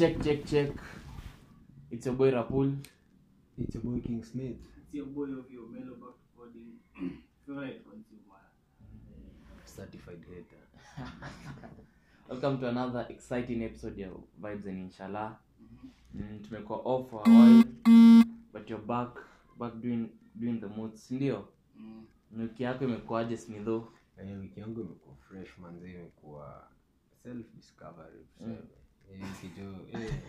check check check it's your boy rapul It's your boy King Smith. It's your boy of your mellow back recording. Favorite consumer. Certified hater. welcome to another exciting episode ya vibes and inshallah mm, tumekuwa off for a while but you're back back doing doing the moods ndio? Mm. wiki yako imekuwaje Smitho? Eh, wiki yangu imekuwa fresh manzi imekuwa self discovery tuseme. Eh, wiki eh,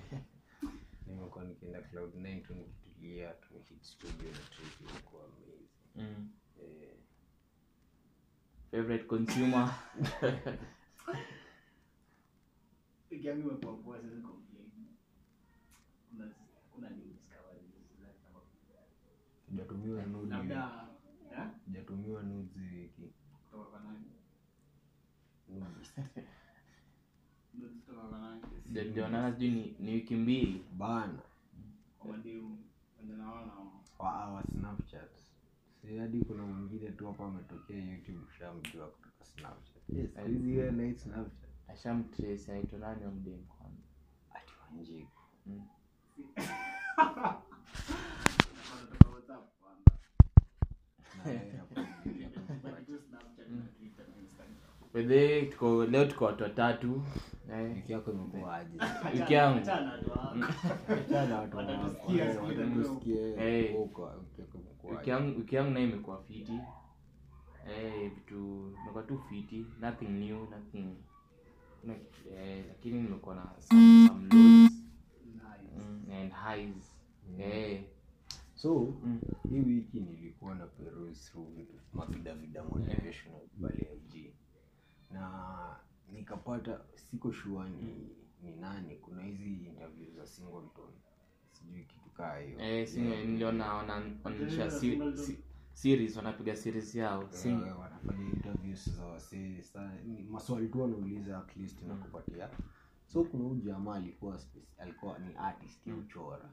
nimekuwa nikienda cloud 9 tu nikitulia tumehit studio na trip imekuwa amazing. mm. Eh, favorite consumer Wiki yangu imekuwa poa, siwezi complain. Kuna- kuna new discoveries, like nudes labda eh? nudes wiki kutoka kwa nani? Nudes. Nudes kutoka kwa nani? Ndio- ndio sijui ni, ni wiki mbili. Bana. Snapchat. Hadi kuna mwingine tu hapa ametokea youtube shamjua kutoka snapchat. Yes, hizi wewe na snapchat. Ashamtrace anaitwa nani wa mdemu kwanza ati mm. tuko leo tuko watu watatu. eh, wiki yako imekuaje wiki yangu wiki yangu nayo imekuwa fiti. Eh, vitu imekuwa tu fiti. Nothing new nothing. Eh, lakini nimekuwa na some, some lows Nice. mm, and highs. Eh, so mm, hii wiki nilikuwa na peruse through mavidavida motivational pale IG na nikapata siko shua ni, ni nani. Kuna hizi interview za singleton. Sijui kitu kaa hiyo. Eh, si niliona wana- wanaonyesha si, si, series wanapiga series yao. Eh, Sing- wanafanya interviews za wasee maswali tu wanauliza at least nakupatia so kuna huyu jamaa alikuwa alikuwa ni artist ya uchora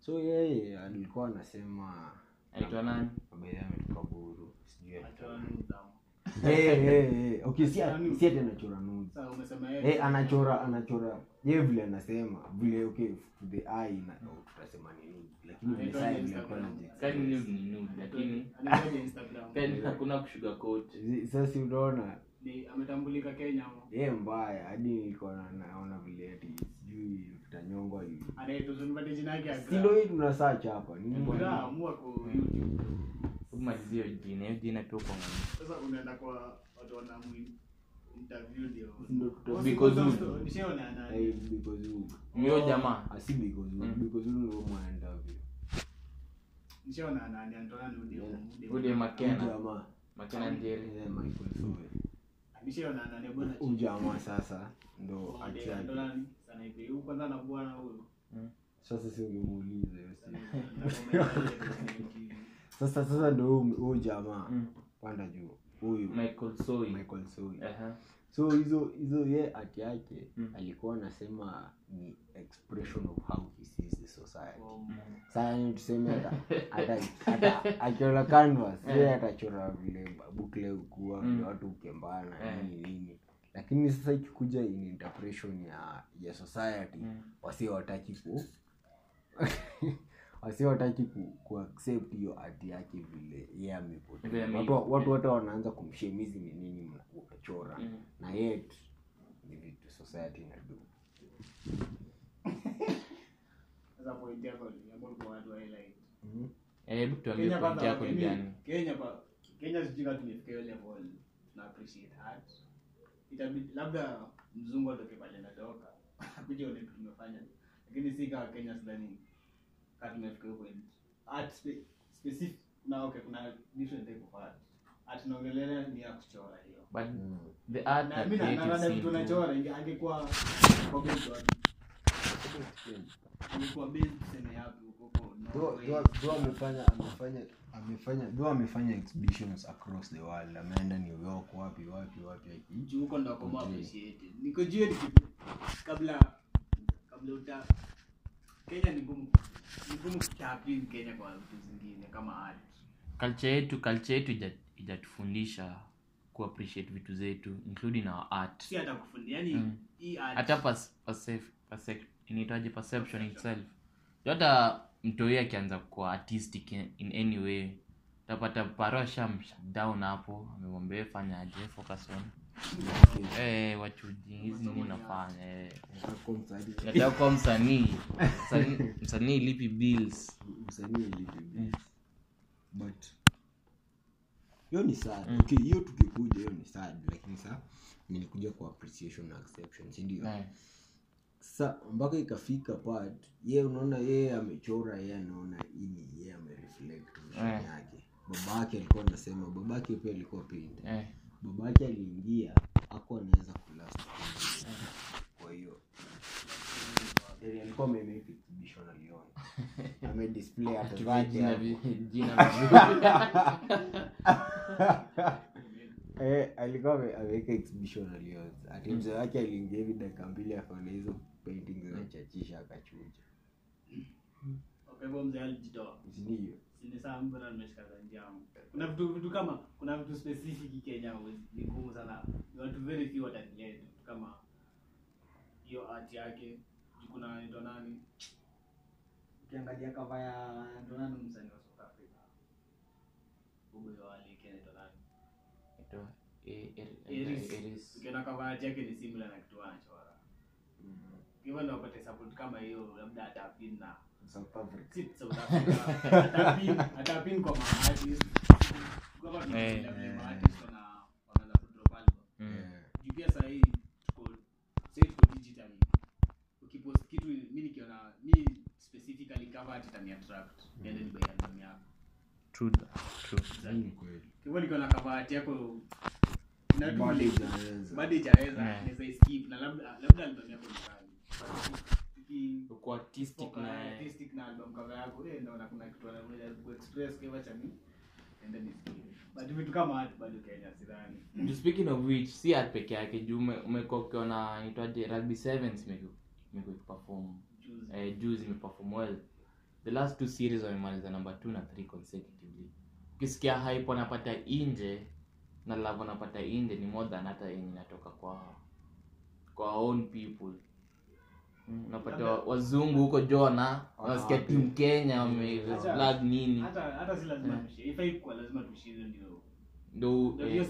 so yeye alikuwa anasema aitwa nani? Ametoka buru sijui Eh, eh, eh. Okay, si Achora nudes. si ati anachora nudes. Sasa umesema yeye- Eh, anachora anachora. Ye vile anasema vile okay to the eye na tutasema ni lakini vile saa vile alikuwa Instagram. anaji- kani nude ni nude lakini Anaitwaje Instagram? kani hakuna kushuga coat Zi- sasa unaona? Ametambulika Kenya ye mbaya hadi nilikuwa naona vile ati sijui tanyongwa hivi Anaitwa Zunipate jina yake ya si gra- ndo hii tunasaa chapa ni kwa YouTube. jina hiyo jina pia uko ngani Sasa unaenda kwa watu wanamu interview ndio. Because Because nishaona nani. Eh, because who? mio jamaa Ah, because. Mm. Because who ndio mwana interview. Nishaona nani Antonio Udio. Udio Huyu Makena jamaa Makena Njeri eh, Michael Sowe Nishaona nani bwana. huyu sasa ndo ati Ndio? Sana hivi. Huyu kwanza na bwana huyu. sasa si ungemuuliza hiyo si. Sasa sasa ndo huyu jamaa Mm. panda juu huyu Michael Aha. so hizo hizo ye ati yake Mm. alikuwa anasema ni expression of how he sees the society oh, sasa tuseme akiona canvas ye atachora vile bukle ukuwa vile Mm. watu ukembana Eh. nini nini lakini sasa ikikuja in interpretation ya ya society Mm. wasi wataki ku wasi wataki ku, ku hiyo ati yake vile yeye amepotea Vile ame- watu watu wote wanaanza kumshemizi ni nini unachora Mm. na yet ni vitu society inadu sasa point yako ni ambapo kwa watu wa highlight. mm Eh, hebu tuambie point yako ni gani Kenya pa Kenya sijui kama tumefika hiyo level tuna appreciate art. Itabidi labda mzungu atoke pale natoka. Kuja one tumefanya. Lakini si kawa Kenya sidhani kama tumefika hiyo point. Art spe, specific na okay kuna different type of art. Art naongelea ni ya kuchora hiyo. but Mm. the art Na na mimi na creative vitu nachora inge- angekuwa kwa bench wapi? Angekuwa bench tuseme yapi huko Norway. though- though amefanya amefanya amefanya though amefanya exhibitions across the world ameenda new york wapi wapi wapi huko ndo appreciated niko kabla kabla uta Kenya ni ngumu. Ni ngumu kuchapi Kenya kwa vitu zingine kama art. Culture yetu culture yetu ija- ijatufundisha kuappreciate vitu zetu including our art. Si hata kufundi yani Mm. hii art- hata pas, pasef, percep- inaitwaje perception itself. Hata mtoi akianza kuwa artistic in, in any way utapata paro sham down hapo amemwambia "Wewe fanya aje focus on eh unafanya eh. Msanii. nataka kuwa msanii. Msanii- bills? But hiyo ni sad. Okay hiyo tukikuja hiyo ni sad. Lakini sa nilikuja kwa appreciation na exception si ndio? Eh, sa mpaka ikafika part ye unaona yeye amechora yeye anaona ini ni yeye amereflect vision Eh. yake. Babake alikuwa anasema babake pia alikuwa pinda eh. Babake aliingia ako anaweza kulast. Kwa hiyo alikuwa amemake exhibition aliona amedisplay hata zake jina hapo. vi- jina vizuri. Eh, alikuwa ameweka exhibition aliona ati mzee wake aliingia hivi dakika mbili akaona hizo painting zinachachisha akachuja. Kwa mzee alijitoa. Sindio Sini saa mbona nimeshikaga njamu. Kuna vitu vitu kama kuna vitu specific Kenya ni ngumu sana. Ni watu very few vitu kama hiyo art yake. Kuna anaitwa nani? Ukiangalia cover ya ndo nani msanii wa South Africa. Ugo wa anaitwa nani? Ito- eh, Eris. Eris. Ukiona cover art yake ni similar na kitu anachora. Hivyo ndio wapate support kama hiyo labda atapin na South Africa si South Africa. Atapin atapin kwa maartist. Eh. tunaenda maartist wana wanaanza kudrop album. Mm. Eh, pia saa hii tuko sasa tuko digital ukipost kitu mi nikiona mi specifically cover art itani attract niende ni buy album yako True true. ni kweli hivyo nikiona cover art yako ina Bado link, bado ijaweza Yeah. naweza skip na labda labda album yako ni kali Tuki- Uko artistic na artistic na album cover yako. Eh naona kuna kitu ku express kwa chama ende ni but vitu kama art bado Kenya sidhani. Speaking of which si art peke yake juu ume- umekuwa ukiona inaitwaje rugby sevens imekuwa ikiperform. Eh, juzi imeperform well. The last two series wamemaliza number 2 na 3 consecutively. Ukisikia hype wanapata inje na love wanapata nje ni more than hata yenye inatoka kwa kwa own people unapata wazungu huko jona wanasikia Wanawake. timu kenya wame nini. ndio ndo ndio eh,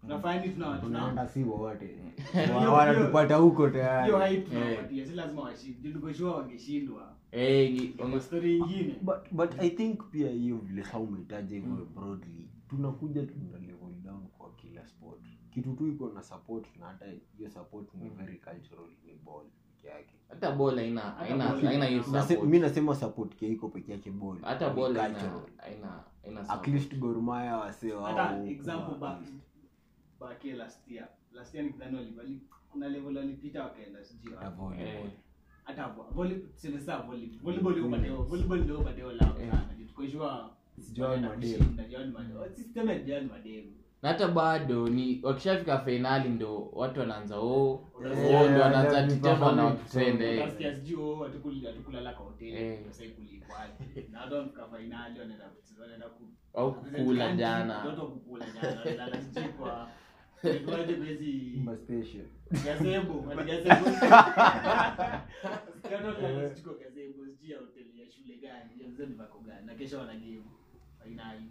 tunafaa yani tuna tuna tunaenda si wanatupata huko tayari. si lazima washinde Eh, ni- kwa story nyingine but but i think pia hiyo vile saa umetaja hivyo broadly tunakuja tuna level down kwa kila sport. Kitu tu iko na support na hata hiyo support ni very cultural ni ball peke yake. Hata ball haina haina haina hiyo support. mimi nasema support kia iko peke yake ball. Hata ball haina haina haina at least Gor Mahia wasee wao hata example back back last year. Last year ni kuna level walipita wakaenda sijui. Eh, hata volleyball ndio lao sana. Na bado ni wakishafika fainali ndo watu wanaanza oh, Eh, oh, ndo wanaanza yeah, tetema na sijui, oh, hatukuli- hatukulala kwa hoteli, Eh. sasa hii. Na watu wamefika fainali, wanaenda wanaenda au kukula jana. Watoto kukula jana, wanalala sijui kwa- inaitwaje kwa hizi- gazebo, wale gazebo. Wasikia watu wanalala gazebo, sijui ya hoteli ya shule gani, ya mzee vako gani, na kesho wana game fainali.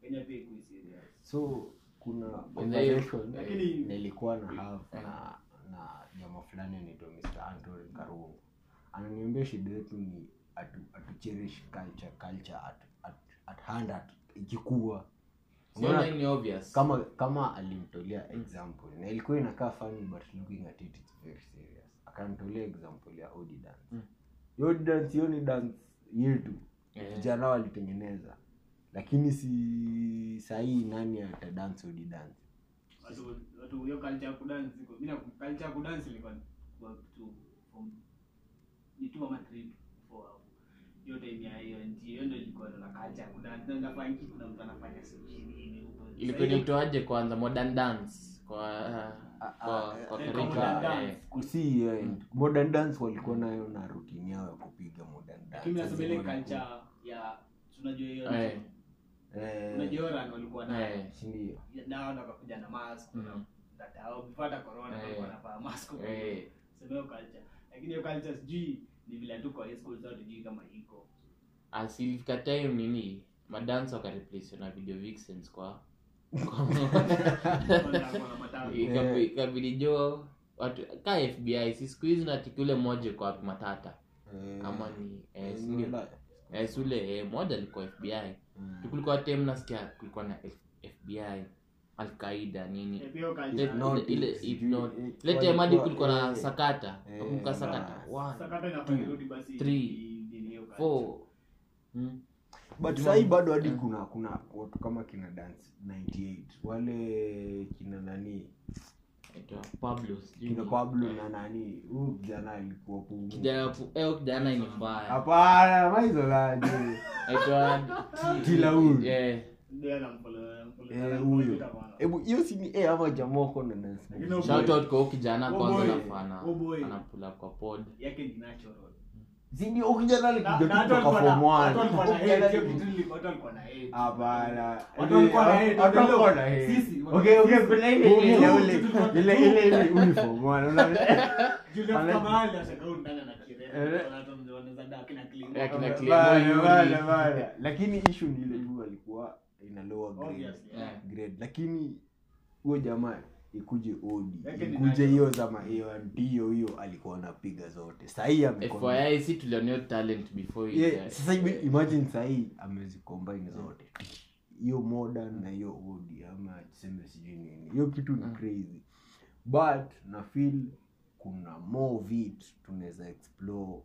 Kenya pia iko serious. so kuna conversation nilikuwa na have na na jamaa fulani anaitwa Mr. Anton Karungu ananiambia shida yetu ni atu, atucherish culture culture at, at, at hand at ikikuwa siona ni obvious. kama kama alimtolea example na ilikuwa inakaa funny but looking at it it's very serious. Akamtolea example ya odi dance. Mm. Hiyo odi dance hiyo ni dance yetu Eh. vijana walitengeneza. Lakini si sahii nani atadance odi dance? Watu watu hiyo culture ya kudance iko. Mimi na culture ya kudance ilikuwa kwa kitu from ni tu ama three four hapo hiyo hiyo ndio ilikuwa kuna mtu anafanya sijui nini huko. Ilikuwa inaitwaje kwanza? Modern dance. Kwa kwa kwa modern dance. kusi modern dance walikuwa nayo na rutini yao ya kupiga modern dance. nasema ile culture ya tunajua hiyo unajua Oran walikuwa na ndio? nao na wakakuja na mask that hao before corona walikuwa wanavaa mask sema hiyo culture. Lakini hiyo culture sijui ni vile tu kwa high school zote sijui kama iko. Asilifika time nini madansa wakareplace na video vixens kwa. Ikabi- ikabidi jo watu ka fbi si siku hizi natiki ule moja kwa wapi matata. Ama ni eh, si ndio? Eh, eh, moja alikuwa fbi tukulikuwa Tu tem nasikia kulikuwa na F- fbi alqaida nini? Eh, eh, walikuwa, kulikuwa na eh, sakata. Eh, nakumbuka sakata. One, sakata inafaa irudi basi three, i- nini hiyo culture. four. Mm. but sahii bado hadi eh. kuna kuna watu kama kina dance 98 wale kina nani? Kina pablo na nani? Huyu kijana alikuwa kijana eh, ni mbaya. Hapana maizolaje aitwa Eh, Eh, huyo. Hebu hiyo si ni eh, ama na shout out kwa kijana kwanza anapula kwa pod. yake ni natural. alikuja tu kutoka form hapana. Okay okay. Kuna ile ile ile ile ile uniform unaona? Julius ndani lakini issue ni ile tu alikuwa ina lower grade. Yeah. grade. Lakini huyo jamaa ikuje odi ikuje hiyo zama hiyo ndio hiyo alikuwa anapiga zote. Sahii ameko fyi si tulioneo talent before yeah, sasa hivi imagine sahii amezicombine zote. Hiyo modern na hiyo odi ama tuseme sijui nini. Hiyo kitu ni Mm. crazy. But na feel kuna more vit tunaweza explore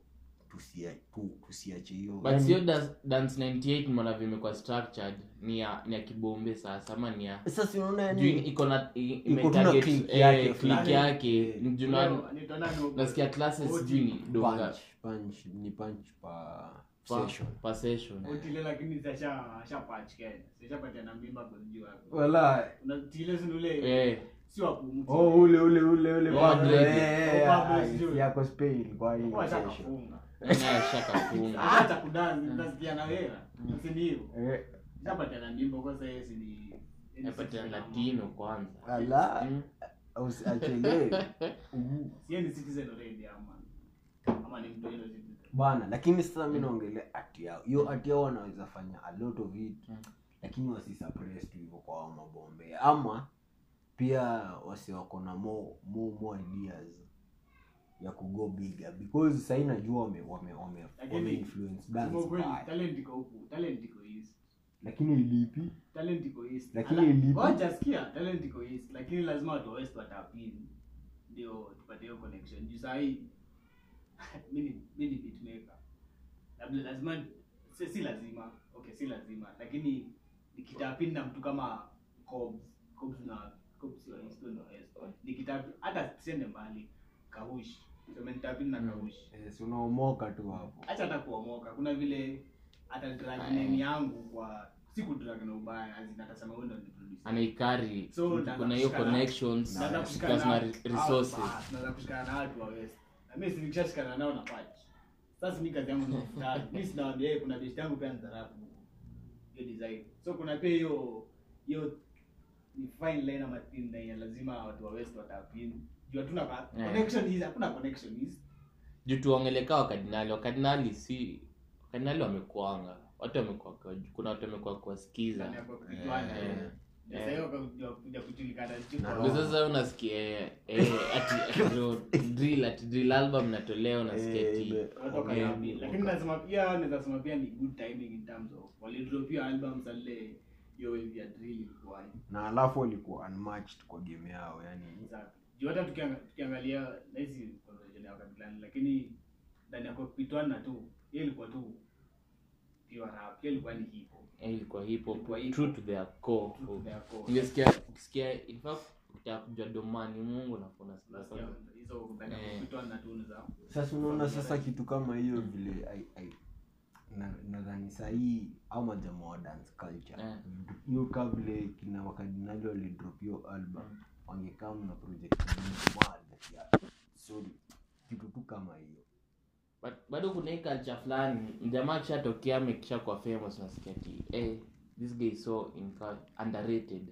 tusiache hiyo. But sio dance dance 98 mbona vimekuwa structured? Ni ya ni ya kibombe sasa ama ni ya sasa unaona yani iko na Iko na click eh, yake click yake. Eh. Nasikia classes ni punch punch ni punch pa session. session. Lakini Kenya. Mimba kwa wala. Ule eh. si wa kumti. oh ule ule ule eh, Oh, ah, yako Spain kwa hiyo Na wewe. Mimba kwa sasa ni latino kwanza. Ala. Mm. yeye ni citizen already ama. Ama ni mtu yule bana lakini sasa mi naongelea ati yao. Hiyo ati yao wanaweza fanya a lot of it. Mm. lakini wasisuppress tu hivyo kwa hao mabombe. Ama pia wasiwako na more, more, more ideas ya kugo bigger because sahii najua wame, wame, wame, wame influence Kusema mbaya. talent iko huku. Talent iko east. lakini ilipi talent iko east Lakini Ala- ilipi? ngoja sikia talent iko east lakini lazima watu wa west watapini ndio tupate hiyo connection juu sahii mi ni beatmaker labda lazima si, si lazima okay si lazima lakini nikitapini na mtu kama Cobbs Cobbs na Cobbs wa east na west nikitapi hata siende mbali nitapini na Mm. yes, unaomoka tu hapo. Acha hata kuomoka. Kuna vile hata drag name yangu kwa si kudrag na ubaya azin atasema wewe ndo producer anaikari So, kuna hiyo connections Naanza kushikana plus na na- re- resources. Bas, naanza kushikana na watu wa west. Na mimi si nao na patch. Sasa mi kazi yangu ni kufutana mimi sinawaambia yeye kuna best yangu pia nzarafu hiyo design. So kuna pia hiyo hiyo ni fine line ama thin line lazima watu wa west watapin juu juu tuongeleka wakardinali wakardinali si wakardinali wamekuanga. Watu wamekuwa kuna watu wamekuwa kuwasikiza ndani ya kwa kichwani Eh. sasa unasikia eh, eh, ati ati drill ati drill album natolea unasikia Eh, ati ile- Watu wakaambia. lakini nasema pia naweza pia ni good timing in terms of walidrop album za hiyo wave drill ilikuwa na alafu walikuwa unmatched kwa game yao yani. Exactly juu hata tukiangalia na hizi conversation ya wakati fulani lakini ndani ya kupitwana tu hiyo ilikuwa tu pure rap hiyo ilikuwa ni hip hop. Ilikuwa hip hop. True to their core. True to their core. ungesikia ukisikia in fact ukitaka kujua domani mungu nafuna Unasikia hizo ndani ya kupitwana tu ni za sasa unaona sasa kitu kama hiyo vile ai- ai- na- nadhani sahii au majama wa dance culture. Eh. hiyo vile kina wakadinali walidrop hiyo album wangekam na project mad kitu tu kama hiyo. But bado kuna hii culture fulani jamaa kishatokea amekisha kwa famous nasikia ati eh, this guy is so inca- underrated.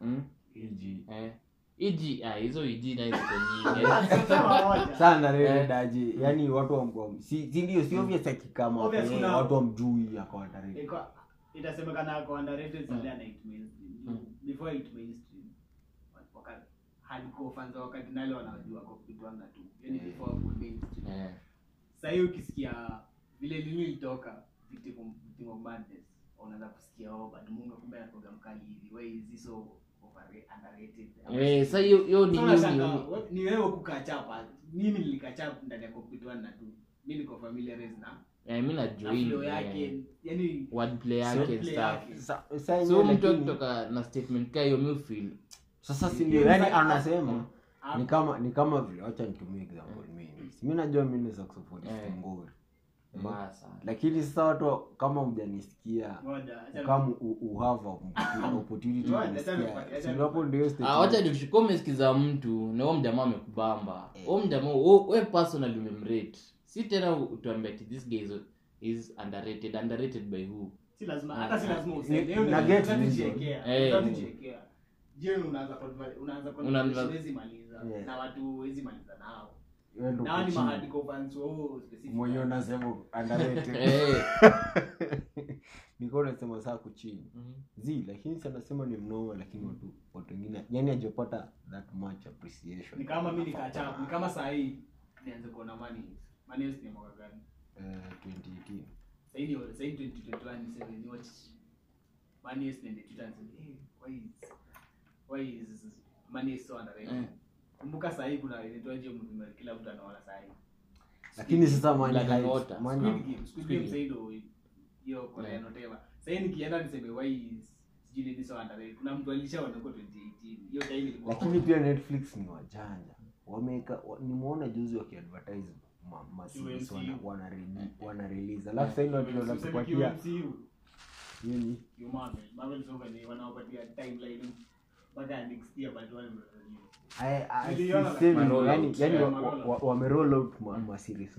Mm? iji eh. iji ah, hizo ziko nyingi. Sana Eh. yani watu wa- si si ndio si obvious akikama Obvious eh, kuna- watu wamjui akawataredi Iko- itasemekana ako underrated Mm. Na it mainstream. Mm. Before it mainstream, wakati hardcore fans wa Cardinal wanajua kwa kitu anga tu. Mm. before kwa mainstream. yeah. Sasa hiyo ukisikia vile lini ilitoka Victim Victim of Madness, unaanza kusikia oh but Mungu kumbe anakuwa mkali hivi. wewe hizi so? Eh, sa hiyo hiyo ni ni we- ni wewe kukachapa. Mimi nilikachapa ndani ya na 2. Mimi niko familiarize na eh, mi na najoin eh, yake. So mtu akitoka na statement ka hiyo mi feel sasa si ni yani anasema ni kama ni kama vile wacha nitumie example mimi. Mi najua mi ni saxophonist Eh. ngori Eh. lakini sasa watu kama mjanisikia kama uhava u ndiowacha a opportunity Ngoja, to acha nisikia. nipate- si acha ndio hapo ndio statement. wacha nikushukua umesikiza mtu na huo mjamaa amekubamba. Huo mjamaa we personal umemrate si tena utuambia ati this guy is, is underrated. Underrated by who? Si lazima hata lazima useme. na get. Jioni unaanza unaanza conversation maliza. Na watu huwezi maliza nao. Mwenye unasema saa kuchini Mhm. zi lakini sanasema ni mnoma lakini watu watu wengine yani ajapata that much appreciation. Ni kama mi nikachaa ni kama sahii nianze kuona money money ni mwaka gani? Eh, 2018 Sasa hii sasa hii 2021 niseme ni watch. Money is nende Twitter why is why is money so underrated? Kumbuka hii kuna inaitwaje kila mtu anaona hii. Lakini sasa sasa hiyo Yeah. whatever. Sasa hii nikienda niseme why is sijui so underrated. Kuna mtu alishaona huko 2018. Hiyo time ilikuwa lakini pia netflix ni wajanja. Wameka wa, nimeona juzi wakiadvertise ma, ma series wana, UMCU. wana, rele- wana release. Alafu sasa ndio watu nini?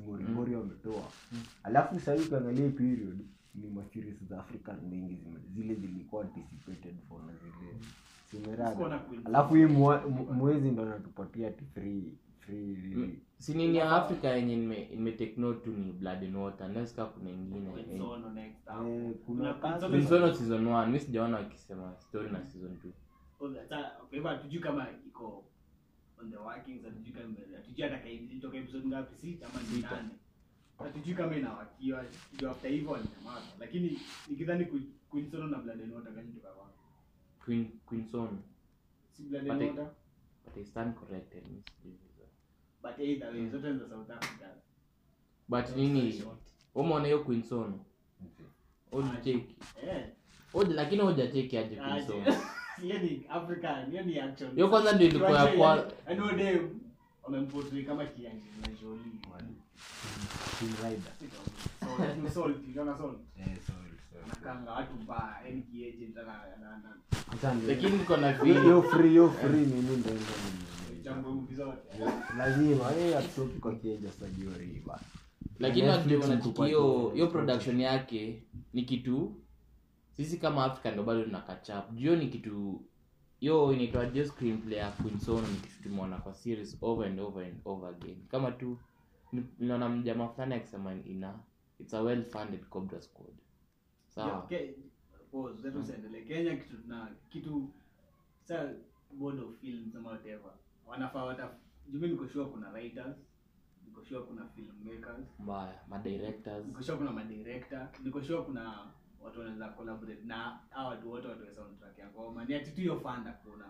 Ngori Mm. ngori wametoa. Alafu sahii ukiangalia period ni ma za african mingi zile zilikuwa anticipated for na zile simerada alafu hii mwezi ndo anatupatia ati free free si nini ya africa yenye nime nime take note tu ni blood and water. Nasika kuna ingine. Quinzono next. Eh, season one. Mi sijaona wakisema story na season 2 sasa, okay, but hatujui kama iko on the workings hatujui kama hatujui hata ilitoka episode ngapi sita ama ni nane. Hatujui kama inawakiwa ndio after hivyo walinyamaza lakini nikidhani Queen- na Blood and Water Queen Quinzono si Blood and Water? but I stand corrected mi sijui. vizuri. But either way zote ni za South Africa. But nini? umeona hiyo Quinsono ujiteki eh. Oje, lakini hujateki aje hiyo ni Africa hiyo ni action. Hiyo kwanza ndio ilikuwa ya kwa Jolie. Rider. so Eh, watu mbaya yani lakini free free nini ndio ndio lazima kwa kieja lakini ikupatie hiyo hiyo production yake ni kitu sisi kama afrika ndo bado tuna kachap juo ni kitu yo inaitwa jo screenplay ya ni kitu tumeona kwa series over and over and over again. Kama tu naona mjama mjamaa fulani akisema ina it's a well funded cobra squad. Sawa? Yeah, endelee. Kenya kitu na kitu sa board of films ama whatever wanafaa wata jumi niko sure kuna writers niko sure kuna filmmakers mbaya madirectors niko sure kuna madirector niko sure kuna watu wanaweza collaborate na hao watu wote watoe soundtrack ya ngoma ni ati tu hiyo fanda kuna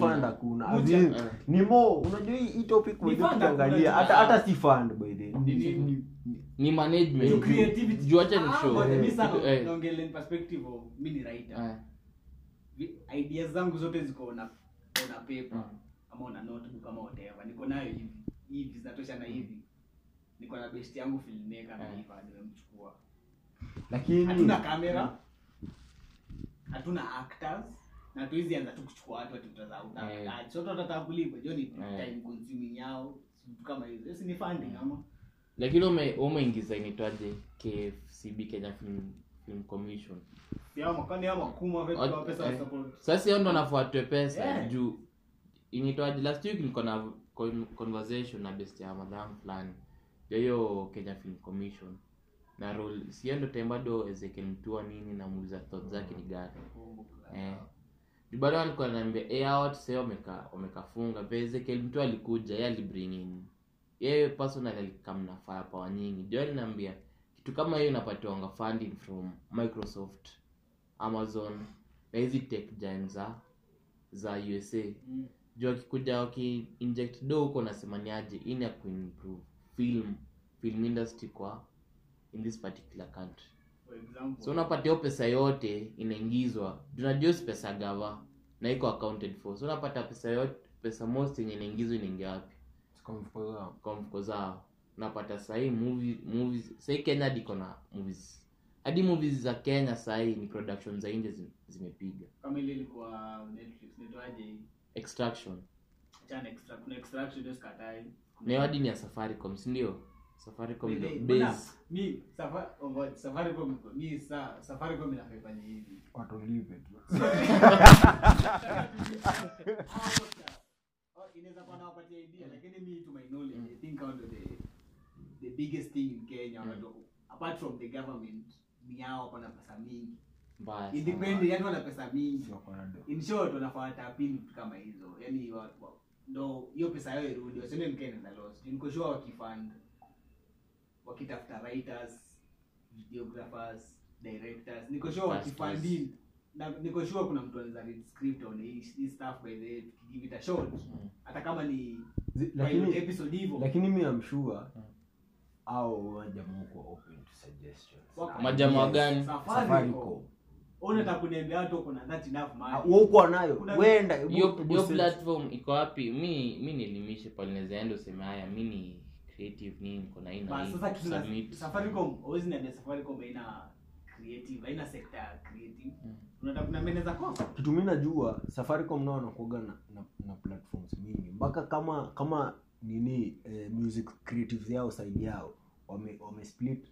fanda kuna. Eh. ni mo unajua hii topic Ni wewe fund hakuna ukiangalia tu. hata hata si fund by the Ni nini? ni ni management. Juu juu- juu acha ni Ah, show. Eh, sana eh, naongelea perspective of mi ni writer. Eh, ideas zangu zote ziko on a, on paper Mm. ama una notebook ama whatever. Niko nayo hivi. Hivi zinatosha na hivi. Niko na best yangu filmmaker Mm. ameiva nimemchukua. Lakini hatuna kamera hatuna actors. Na tuizi anza tu kuchukua watu ati utaza Eh. utakaji. Sote watataka kulipa. Hiyo ni time consuming yao. Kama hizo. Si ni funding ama? Lakini ume- umeingiza inaitwaje? Kfcb kenya film, film commission eh. sasa hiyo ndo nafuatwe pesa Yeah. juu initoaji last week niko na con- conversation na best ya madam fulani. Ya hiyo kenya film commission. Na role sio ndo time bado ezekiel mtua nini namuuliza thought zake ni gani? Eh. Juu bado alikuwa ananiambia eh hao watu sasa wameka wamekafunga. Vile Ezekiel mtu alikuja yeye alibring in yeye personal alikam na firepower nyingi. Ndio aliniambia kitu kama hiyo inapatiwanga funding from Microsoft Amazon na hizi tech giants za za USA Mm. juu akikuja wakiinject do huko nasemaniaje ini ya kuimprove film film industry kwa in this particular country. Example. So unapata hiyo pesa yote inaingizwa. Tunajua si pesa gava na iko accounted for. So unapata pesa yote pesa most yenye inaingizwa inaingia wapi? Kwa mfuko zao. kwa mfuko zao. Unapata sahii movie movies sahii kenya diko na movies hadi movies za kenya sahii ni production za nje zi- zimepiga. Kama ile ilikuwa Netflix nitoaje extraction. Chana extra kuna extraction ndio sikatai na hadi ni ya safaricom si ndio? Safaricom ndio base. mi safa- oh, safaricom mi sa safaricom inafanya hivi? Watu live tu. Oh, inaweza kuwa nawapatia idea lakini mi to my knowledge i think hao the the biggest thing in kenya wanajua apart from the government ni hao wako na pesa mingi. Independent yani wana pesa mingi. In short wanafuata pili vitu kama hizo. Yani ndo hiyo pesa yao irudi wasione mkene na loss Juu niko sure wakifund wakitafuta writers videographers directors. Niko sure wakifundin na niko sure kuna mtu anaweza read script on hii stuff by the give it a shot. Hata kama ni Zi- Lakini episode hivyo. lakini mi am sure au wajamaa uko open to suggestions. Majamaa gani? Safaricom. Safaricom. unataka kuniambia watu uko that enough Ah, money wewe uko nayo. Wenda. hiyo set- platform iko wapi mi mi nielimishe pale naweza enda useme haya mi ni creative nini niko na hii na Ba, hii sasa kitu na- submit. safaricom always niambia safaricom haina creative haina sector ya creative Mm. unataka kunameneza kosa kitu mi najua safaricom nao wanakuaga na, na, na platforms mingi mpaka kama kama nini eh, music creatives yao side yao. Wame, wame split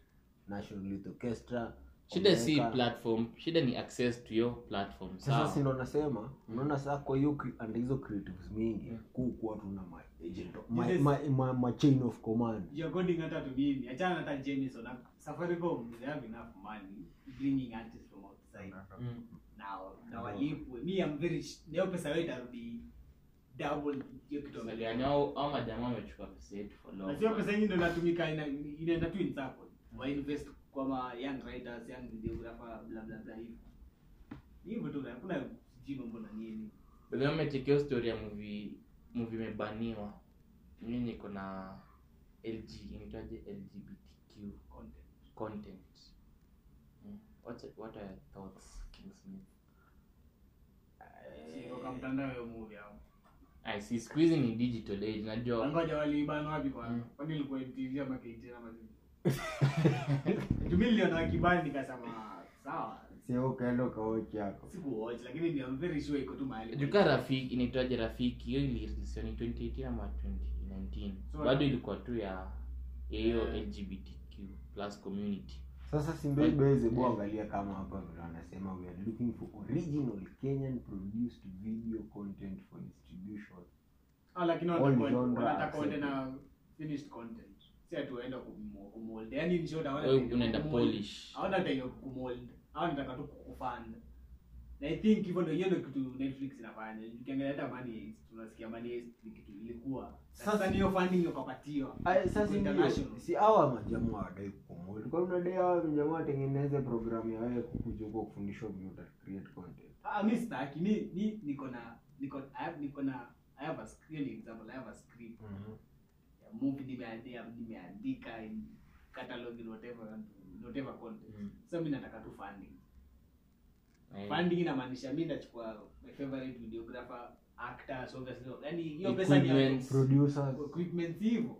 national youth orchestra shida si platform shida ni access to your platform sasa sindo nasema unaona saa kwa hiyo cre- hizo creatives mingi kukuwa tuna ma agent ma, Yes. ma, ma, ma chain of command. You're coding hata to mimi achana hata Jameson na safaricom they have enough money bringing artists from outside. Mm. now na walipwe. Me I'm very leo pesa yote itarudi double hiyo kitu Sasa au majamaa wamechukua pesa yetu for long na sio pesa yenyewe ndio inatumika ina- inaenda tu in circle. Wa invest kwa ma young writers young videographer bla bla bla hivyo. Hivyo tu hakuna sijui mambo na nini. Story ya movie movie imebaniwa. Mi niko na lg inaitwaje? Lgbtq content. Content. Hmm. what, what are your thoughts king smith? Mtandao movie I see siku hizi ni digital age najua. Ngoja waliibana wapi kwa kwani ilikuwa MTV ama KTN ama nini? Juu wakibani nikasema sawa. Sio ukaenda ukaochi yako. Sikuwatch lakini ni I'm very sure iko tu mahali. Juka rafiki inaitwaje rafiki? Hiyo ilireleasiwa ni 2018 ama 2019 So, bado ilikuwa tu ya ya hiyo Yeah. lgbtq plus community sasa simbebeze bu angalia kama hapa vile wanasema we are looking for original kenyan produced video content for distribution. Ah lakini wanataka waende na finished content. Si ati kumold yani ni short hawana Wewe time ya unaenda polish. Hawana time kumold hawana nataka tu kukufund na i think hivyo ndio hiyo ndio kitu netflix inafanya. Ukiangalia hata money tunasikia money Heist ni kitu ilikuwa. Sasa ni hiyo funding hiyo Ay, sasa ndio si hawa majamaa wadai kupromote kwa unadai hawa majamaa watengeneze programu ya wewe kukuja huko kufundishwa vile uta create content. Ah, mimi sitaki. Ni ni niko na niko I have niko na I have a screen example I have a script ya movie nimeandika nimeandika in catalog in whatever whatever content. Mm. so mimi nataka tu funding Eh, funding inamaanisha mi nachukua my favorite videographer actors, yani hiyo pesa ni Equipment. producers. Equipment hivyo.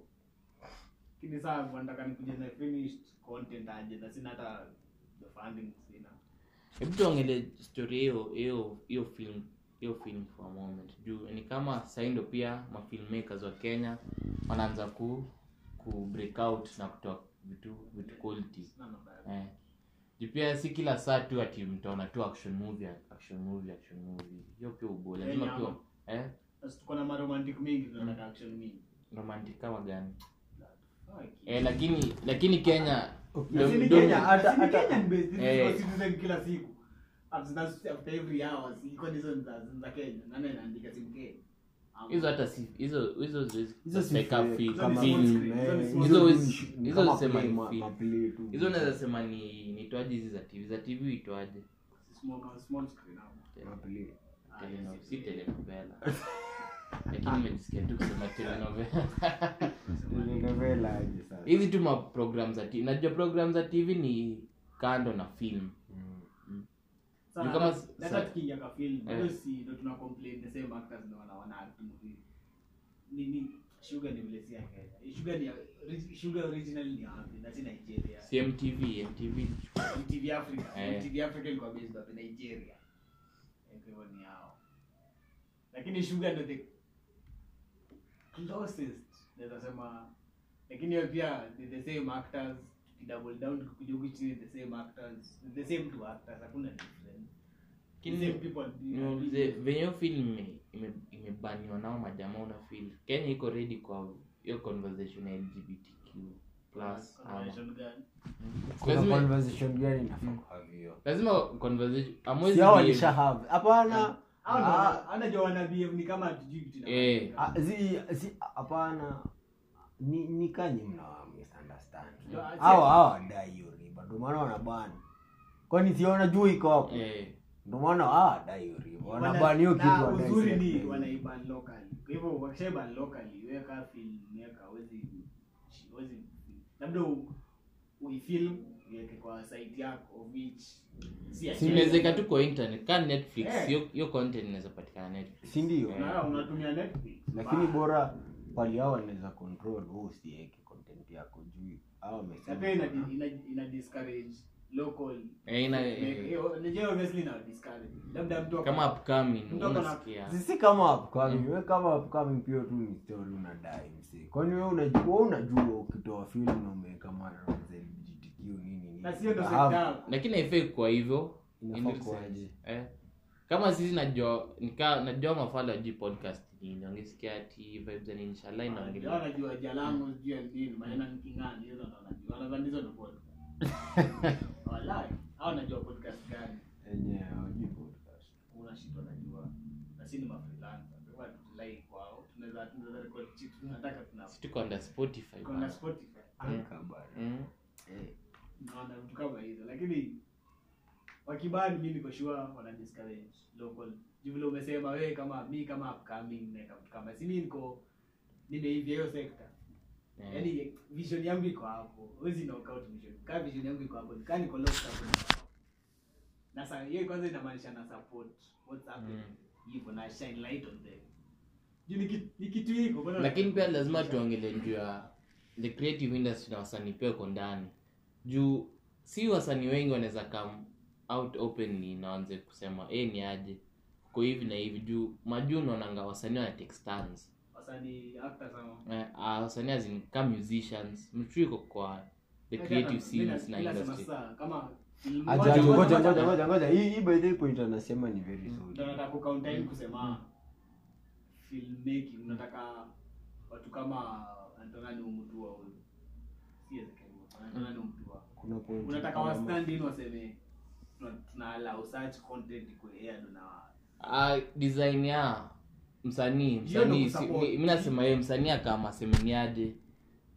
Lakini saa wanataka nikuje na finished content aje? Na sina hata the funding sina. Hebu tuongele story hiyo hiyo hiyo film hiyo film for a moment. Juu ni kama sahii ndo pia mafilmmakers wa kenya wanaanza ku ku break out na kutoa vitu vitu quality. Eh. Juu pia si kila saa tu ati mtaona tu action movie action movie action movie. Hiyo pia ubo lazima hey, pia eh? Sasa tuko na romantic mingi tunataka action mingi. Romantic kama gani? Eh, lakini lakini kenya Lakini Kenya, hata- hata- Eh. citizen kila siku. After after every hours iko hizo za za Kenya. Nani anaandika simu Kenya? Hizo hata si hizo hizo hizo Hizo hizo hizo hizo ni- hizo kama zisema play, ni ma- film. maplay tu. hizo naweza sema ni nitwaje hizi za tv za tv itwaje small small screen hapo. Maplay. Ah, si telenovela. Lakini nimejisikia tu kusema telenovela. Telenovela aje sasa. hizi tu maprogram za tv najua program za tv ni kando na film. Mm. Ni kama hata- s- hata sa- tukiingia kwa film si ndo tuna complain the same actors ndo wana wana sugar ni vile si ya Kenya. Sugar ni ya- sugar original ni ya wapi na si Nigeria. Si mtv MTV Africa. Eh. MTV Africa ilikuwa based wapi Nigeria. Eh, kwa hivyo ni hao. Lakini sugar ndio the closest naweza sema. Lakini hiyo pia ni the same actors. Double down tukikuja huku chini the same actors. The same two actors hakuna difference venye hiyo film ime- ime- imebaniwa nao majamaa una fil kenya iko redi kwa hiyo conversation ya lgbtq plus lazima conversation amwezi walisha have. Hapana. Kitu Eh. ah, zi- zi- hapana. Ni kanyi mna misunderstand. Ndio, si- hawa hawa wadai hiyo riba. Ndio maana wanabani kwani siona juu iko hapo? Eh, ndio maana hawa wadai hiyo wanabani hiyo kitu na uzuri ni wanaiban locally. Kwa hivyo wakishaiban locally weka film weka wezi wezi labda uifilm uiweke kwa site yako which si ya si Kenya. inawezeka tu kwa internet. Ka netflix Eh. hiyo hiyo content inaweza patikana netflix. Si ndio. Unatumia netflix. Lakini Ba- bora pali hao wanaweza control usiweke content yako juu hao wamesema ina, ina, ina discourage local. Ina- Like, hiyo- unajua obviously ina discourage labda mtu kama upcoming Mtu ako na- unasikia. Sisi kama upcoming wewe kama upcoming pia tu ni story unadai msi kwani wewe unajua unajua ukitoa film na umeweka mara za LGBTQ nini nini na sio ndo sekta lakini haifai kwa hivyo. Eh. kama sisi najua nika najua mafala ji podcast nini. Wangesikia ati vibes and inshallah inaongelea. Wanajua jalango sijui nini maneno ni hizo ndo wanajua. Wanadhani hizo ndo podcast wallahi hao wanajua podcast gani? Yenyewe hawajui podcast. Kuna shit wanajua. Na si ni mafreelancer kwa hivyo hatulai kwao. Tunaweza tunaweza record shit. Tunataka tuna si tuko under spotify tuko na. Spotify. Anka bana Mm. eh. Naona vitu kama hizo. Lakini wakibani mi niko sure wana discourage local. Juu umesema wewe kama mi kama upcoming na kama si mi niko nimeivia hiyo sector Eh. yaani vision yangu iko hapo. Huwezi knock out vision. Kaa vision yangu iko hapo. Kaa kwa locked hapo. Na sa hiyo kwanza inamaanisha na support. What's happening? Hivyo na shine light on them. Juu ni ki- kitu hiko lakini pia lazima tuongele juu ya the creative industry na wasanii pia uko ndani. Juu si wasanii wengi wanaweza come out openly na waanze kusema eh ni aje? Uko hivi na hivi. Juu majuu unaonanga wasanii wana take stands wasanii actors ama? Eh, ah, wasanii as in kama musicians. Mchuiko kwa the creative scenes na industry. kama acha Ngoja, ngoja ngoja, ngoja ngoja ngoja. Hii hii by the point anasema ni very Ndio kucounter in kusema filmmaking unataka watu kama Antonani Umutua si kuna point unataka wa stand in waseme tuna- allow such content aired na Ah, design ya msanii msanii mi nasema yeye msanii akama semeniaje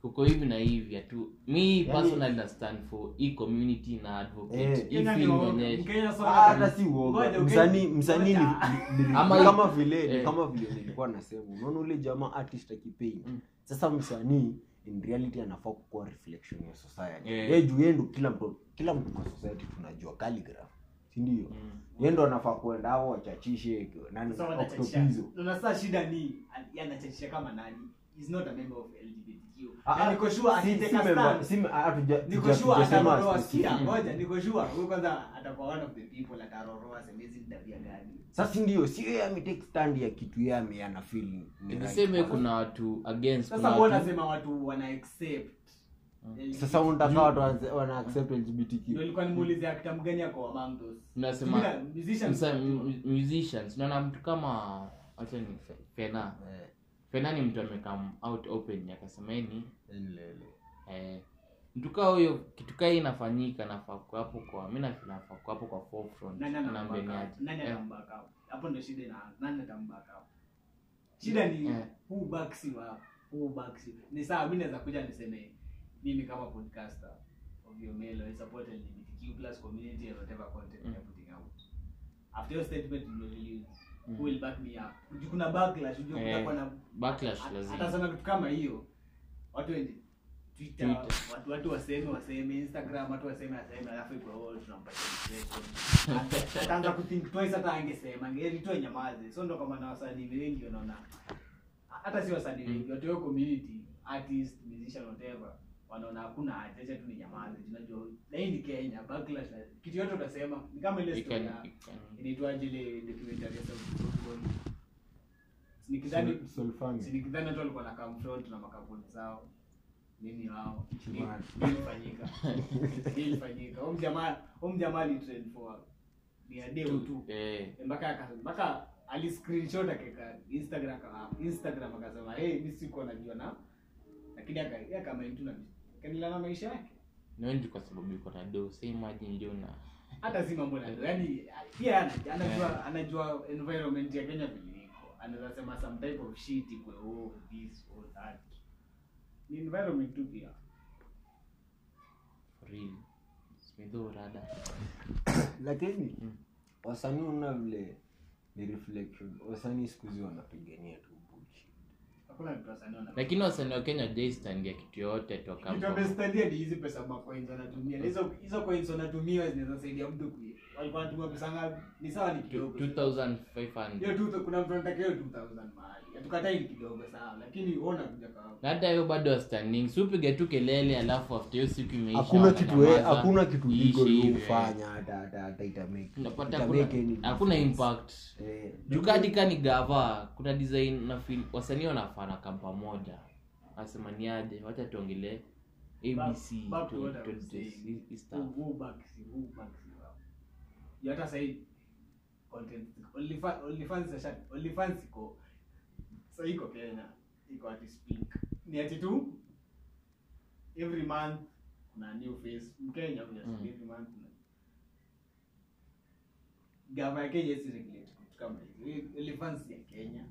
kuko hivi na hivi atu. Mi personally na stand for e community na advocate. Eh, hii film ni onyeshe Mkenya sana. Ah, hata si uoga msanii msanii ni, ni, ni, Ama ni hii- kama vile ni eh. kama vile nilikuwa nasema. Unaona ule jamaa artist akipaint Mm. sasa msanii in reality anafaa kukuwa reflection ya society. Yeah. yeye juu yeye ndo kila mtu kila mtu kwa society tunajua calligraph si mm. yeye ndo anafaa kuenda hao wachachishe Sasa wanachachisha. octopizo shida ni yanachachisha kama nani? Is not a member of LGBTQ Ah, niko sure akiteka stand. si hatuja- niko sure ataroroa sikia ngoja niko sure. Huyu kwanza atakuwa one of the people ataroroa semezi tabia gani? Sasa ndio? Si yeye ametake stand ya kitu yeye ame- ana kuna watu against sasa mbona nasema watu wana accept sasa watu wana- accept lgbtq musicians. Mu- musicians. Naona mtu kama acha ni fena. Eh, fena ni mtu amekam out open akasema ni eh, mtu kaa huyo kitukai hii inafanyika nafaa kuwa kwa mi nafaa kwa forefront. Eh, anambaka hapo ndio shida ina nani atambaka shida ni yeah. who backs you up? Who backs you? Ni sawa mimi naweza kuja niseme mimi kama podcaster of your male I support LGBTQ plus community and whatever content Mm. you're putting out after your statement you really Mm. who will back me up kuna backlash ujue Eh, kutakuwa na backlash lazima. Hata sana kitu kama hiyo watu wengi Twitter, Twitter. watu watu waseme waseme instagram watu waseme waseme alafu iko oh tunampatia depression. Ata- ataanza kuthink twice hata angesema ngeli tu anyamaze so ndo kama na wasanii wengi wanaona hata si wasanii wengi watu wa community artist musician whatever wanaona hakuna haja acha tu ni nyamaze tunajua na ni Kenya backlash kitu yote utasema ni kama ile story ya inaitwaje ile documentary ya South Sudan nikidhani Sulfani, sinikidhani watu walikuwa na kamfront na makampuni zao. Nini wao? Ilifanyika? Ilifanyika? Huyu jamaa huyu jamaa alitrend for ni adeo tu. Eh, mpaka mpaka ali screenshot akeka instagram aka- instagram akasema hey mimi siko najua na lakini aka yeye akamain tu na kaendelea maisha yake? Nawendi kwa sababu iko na do sa imagine ndio na hata si mambo na yani pia anajua anajua environment ya Kenya vile iko. Anaweza sema some type of shit iko oh this or that. Ni environment tu pia. For real. Smidho rada lakini Mm. wasanii una vile ni reflection wasanii siku hizi wanapigania tu. Hakuna mtu wasanii wana lakini wasanii wa kenya jaistandia kitu yote toka ni hizi pesa ma coins wanatumia. Na hizo hizo coins wanatumia zinaweza saidia mtu kui walikuwa wanatumia pesa ngapi? Ni sawa ni kidogo. 2500 hiyo tu kuna mtu anataka hiyo 2000 mahali kidogo sawa lakini wewe na hata hiyo bado standing si upige tu kelele alafu after hiyo siku imeisha hakuna kitu we, hakuna kitu hata hata unapata hakuna- impact. Eh, jukadika ni gava kuna design na feel wasanii wanafana kampa moja, asema ni aje wacha tuongelee. Abc hata sahii content OnlyFans OnlyFans iko sa iko kenya iko ati speak ni ati tu every month kuna new face. Mkenya obviously, Mm. every month kuna gava ya kenya isi regulate kitu kama hizo. Ya kenya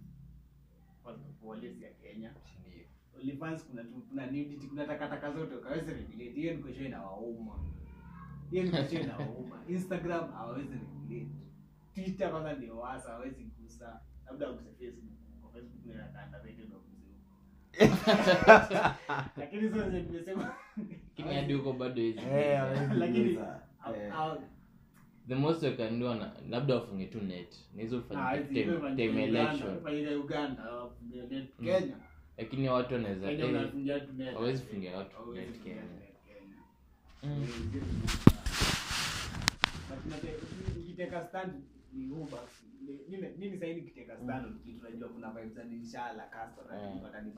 ya kenya. Ndio. Kuna tu kuna nudity kuna takataka zote ukaweza regulate. Hiyo ni question inawauma hiyo ni question inawauma Instagram hawawezi regulate. Twitter kwanza ndio wasa hawezi gusa. Labda waguse Facebook Facebook radio huko lakini sasa zenye lakini hadi huko bado hizi Eh, lakini. Eh. the most you can do na labda wafunge tu net nizo ah, time, election Uganda net Mm. Kenya lakini watu wanaweza hawezi fungia watu net Kenya. mm. stand ni basi mimi nini sahii nikiteka stand mm. tunajua kuna vibes za inshallah customer Mm. watani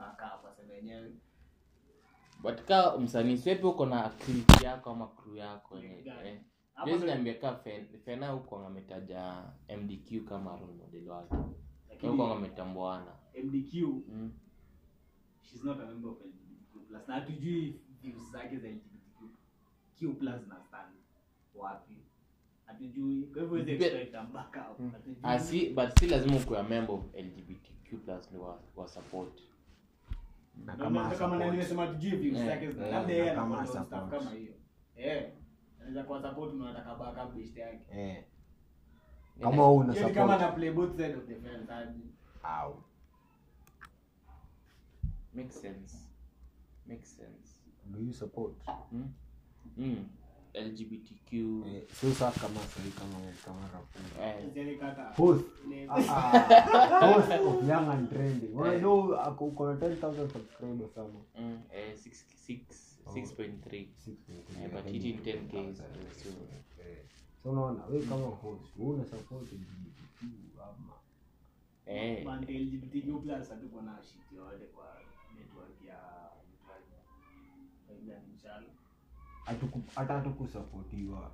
waseme wenyewe but ka msanii swepe uko na clip yako ama crew yako yenye- Gani? eh. Ndo- niambia ka fena huko ametaja mdq kama role model wake lakini huko ametambuana MDQ mm. she's not a member of LGBTQ na hatujui views zake za LGBTQ na stand wapi hatujui. Kwa hivyo expect hatujui. Ah, si, but si lazima ukuwe member of lgbtq plus ndio wa, wa support. Na kama kama na nimesema tujui views zake labda yeye kama stuff kama hiyo. Eh anaweza kuwa support na anataka backup best yake. Eh, kama wewe una Hiyo kama na play both side of the fence hadi. Au. Makes sense. Makes sense. Do you support? Mm? Mm. Lgbtq Eh, so kama sahi kama kama rapu kaka, host. Ile- host of young and trending unajua ako uko na 10000 subscribers sama mm, six- six- 6.3 6.3, but I in 10K, so- unaona we kama host wewe una support LGBTQ ama? LGBTQ plus hatuko na shit yoyote kwa network ya ya Inshallah. Hata hatukusapotiwa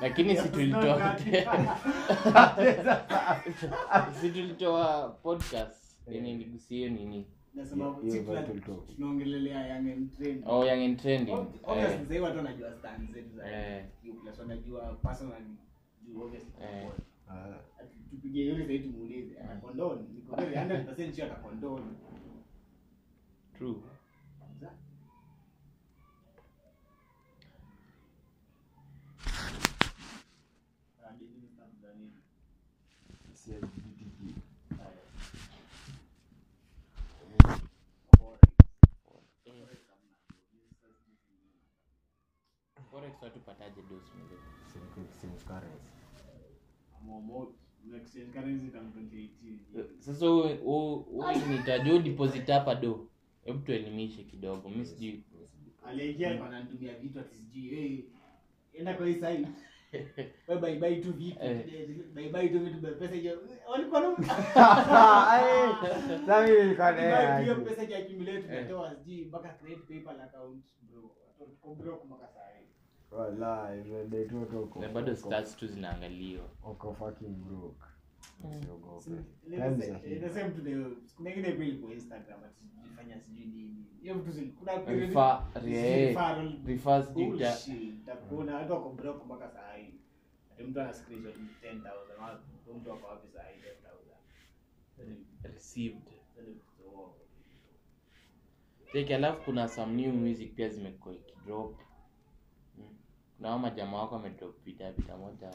lakini si There was no tulitoa nothing. si tulitoa podcast. Yenye nini? Tunaongelelea young and trending. oh young and trending Ob- obviously eh, sasa hivi watu wanajua stand zetu za Eh. Q plus wanajua personally juu obviously Eh. support. Ah, Ati tupige yule sasa tumuulize ana condone niko very 100% sure ata condone true Ah, dini ni stuff za nini? si LGBTQ. forex watu pataje dosi mzee Same- same currency. Momo, exchange currency kama 2018. sasa nitajua deposit hapa do? Hebu tuelimishe kidogo mi sijui. Aliingia alikuwa vitu ati enda kwa hii site. Wewe buy buy tu vitu. Buy buy tu vitu pesa hiyo. Walikuwa na sasa mimi nilikuwa na hiyo pesa ya accumulate sijui mpaka account bro. Bado stats tu zinaangaliwa wako fucking broke. Usiogope. Ile Times the- are the same to the- kuna ingine pia ilikuwa Instagram ati jifanya sijui nini. Hiyo vitu zili- kuna period- Refer- zili- referral refers to ta- bullshit. Utakuona watu wako broke mpaka saa hii. Ati mtu ana screenshot 10,000, mtu ako wapi saa 10,000? Received vitu uongo. Cheki, alafu kuna some new music pia zimekuwa ikidrop. Wako amedrop vita vita moja.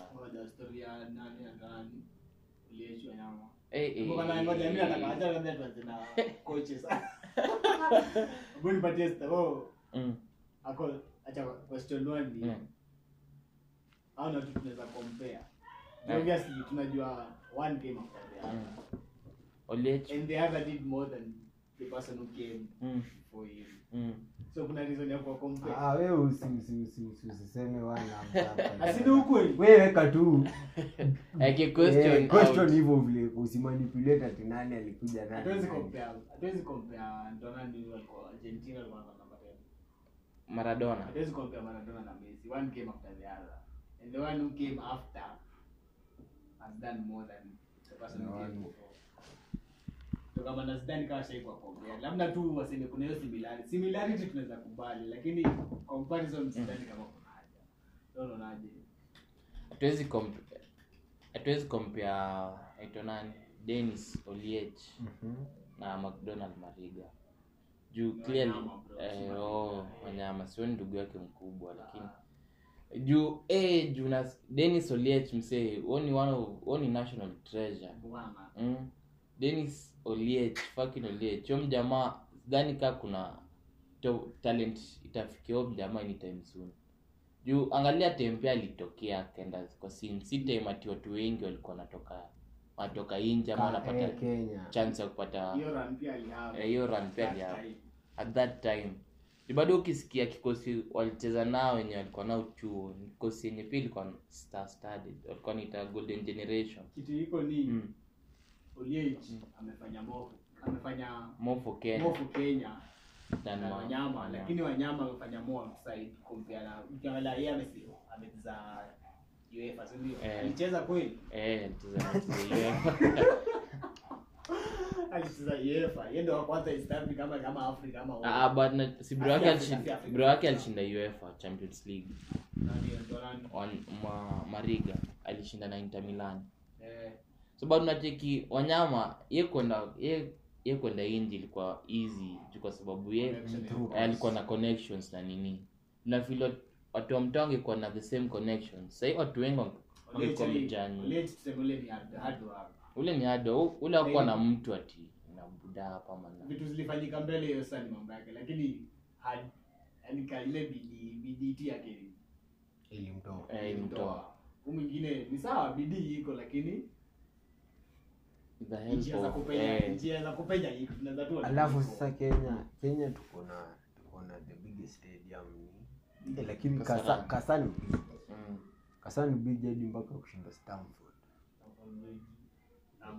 Eh, eh, na- ngoja mimi nataka acha labda tuanze na coaches. Hebu nipatie sta- ako acha question one ni au na tu tunaweza compare. Eh. Obviously tunajua one came after the other. And the other did more than the person who came mm, for him. mm. So kuna reason ya kuwa compare. Ah, wewe usi- usi- usi- usi- usiseme wana. Asini ukweli. Wewe weka tu eh, question question out. hivyo vile usimanipulate ati nani alikuja nani Hatuwezi compare. Hatuwezi compare Ntona ni walikuwa Argentina walikuwa na namba 10. Maradona Hatuwezi compare Maradona na Messi. One came after the other. And the one who came after has done more than the person who came before. Kama na Zidane. Labda tu waseme kuna hiyo similarity. Similarity tunaweza kubali lakini comparison sidhani kama kuna haja. Wewe unaonaje? hatuwezi comp- hatuwezi compare aitwa nani Dennis Oliech Mhm. na McDonald Mariga juu clearly eh, oh, wanyama sioni ndugu yake mkubwa lakini juu eh, juu na Dennis Oliech msee huo ni one of huo ni national treasure mm. Dennis Oliech fucking Oliech. Yo mjamaa sidhani kaa kuna to, talent itafikia mjamaa anytime soon. Juu angalia tempe alitokea akaenda kwa sin si time ati watu wengi walikuwa wanatoka wanatoka nje ama wanapata eh, chance ya kupata Hiyo run pia. Eh, at that time. Ni bado ukisikia kikosi walicheza nao wenye walikuwa nao chuo kikosi yenye pia ilikuwa star studied walikuwa niita golden generation. Kitu iko ni mm. Oliech amefanya more amefanya more Kenya. More Kenya. Than na wanyama. wanyama. lakini wanyama wamefanya more outside compare na ukiangalia yeye amesi amecheza UEFA si ndio? Eh. alicheza kweli? Eh alicheza UEFA. alicheza UEFA. Yeye ndio wa kwanza East Africa kama kama Africa kama Ah, but na, si bro yake alishinda bro yake alishinda UEFA Champions League. Nani ndio nani? On ma, Mariga alishinda na Inter Milan. Eh so bado nacheki wanyama ye kwenda ye ye kwenda inji ilikuwa easy juu kwa sababu ye alikuwa na connections na nini. Na vile watu wa mtaa wangekuwa na the same connections sahii watu wengi wangekuwa mjani ule ni ado ule akuwa na mtu ati na buda hapa mana vitu zilifanyika mbele hiyo sasa ni mambo yake lakini hard yaani ka bidii bidii yake ilimtoa. Eh, ilimtoa. Huu mwingine ni sawa bidii iko lakini alafu sasa kenya kenya tuko na tuko na the biggest stadium ni yeah, lakini Kasarani. kasa, kasani big mm, kasani big hadi mpaka kushinda stamford.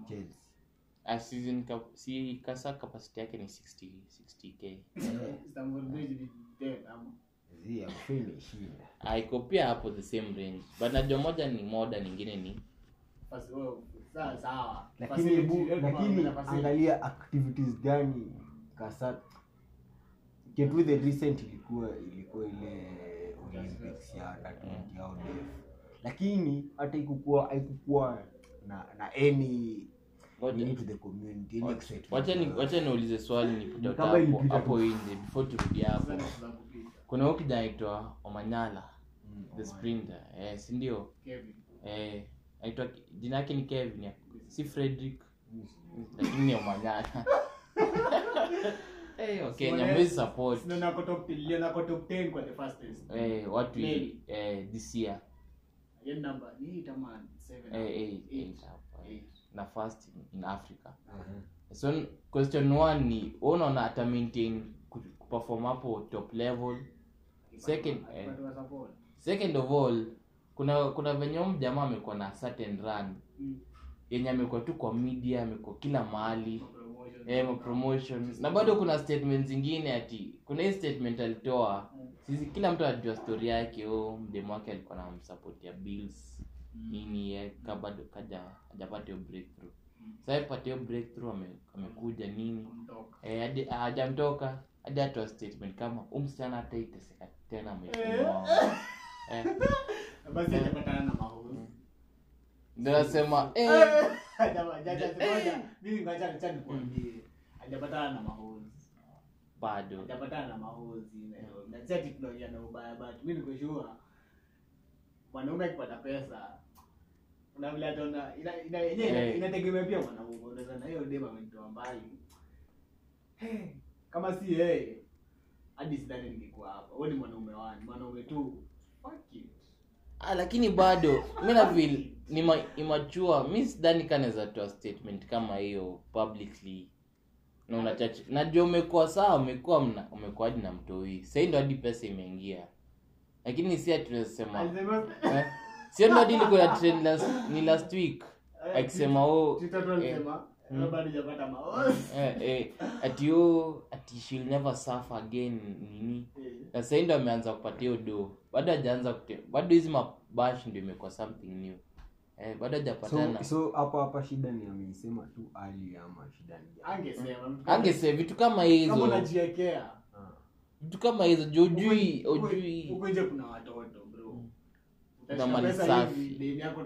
Chelsea. A season cap si kasa capacity yake ni 60 60k Stamford Bridge ni dead ama? Zi imeshinda aiko pia hapo the same range. But najua moja ni moda nyingine ni sawa sawa. Lakini eh, lakini angalia activities gani kasa ketu the recent ilikuwa ilikuwa ile olympics ya 20 au def lakini hata ikukuwa haikukuwa na na any wacha niulize swali nipite hapo nje before turudi hapo. Kuna huyu kijana anaitwa Omanyala Mm. the sprinter. Eh sindio eh anaitwa jina yake ni Kevin si Frederick lakini ni Omanyala eh okay Simone- nyamwezi support. Sina nako top 10, nako top 10 kwa the fastest. eh eh this year. Number ni eh eh. Na in, Africa. So question one ni unaona ata maintain kuperform hapo top level? Second, eh. Second of all kuna kuna venye huyu jamaa amekuwa na certain run. Mm. yenye amekuwa tu kwa media amekuwa kila mahali. Eh, promotion. Na bado kuna statement zingine ati kuna hii statement alitoa. Sisi kila mtu anajua story yake. Oh mdemu wake alikuwa na msupport ya bills. Nini eh, ka bado kaja hajapata hiyo breakthrough. Sasa ipata hiyo breakthrough ame, amekuja nini? Kumtoka. eh hadi hajamtoka. Hadi atoa statement kama umsichana msichana hata iteseka tena maishani Eh. eh. Basi hajapatana na mahozi. ndio nasema eh. Mimi ngoja acha nikwambie. Hajapatana na mahozi. bado. Hajapatana na mahozi na si tunaongea na ubaya but mi niko sure mwanaume akipata pesa kuna vile ataona Eh. inategemea pia mwanaume. Unaweza na hiyo dema amenitoa mbali. Kama si yeye hadi sidhani ningekuwa hapa. Wewe ni mwanaume wani? Mwanaume tu ah, lakini bado mi nafeel ni ma, mi sidhani kanaweza toa statement kama hiyo publicly. Na unachache najua umekuwa sawa umekuwa mna umekuwa na mtoi sahii ndo hadi pesa imeingia. Lakini si ati tunaweza sema alisema eh, sio ndo hadi trend last, ni last week. Akisema oh eh, eh, ati oh ati she'll never suffer again nini? Eh. na sahii ndo ameanza kupatia hiyo do bado hajaanza kute bado hizi mabash ndio imekuwa something new. Eh, bado hajapatana. So so hapa hapa shida ni ameisema tu ali ama shida ni angesema. Vitu kama kama hizo unajiekea. Ah. vitu kama hizo juu ujui ujui. nje kuna watoto bro. Na mali safi. deni yako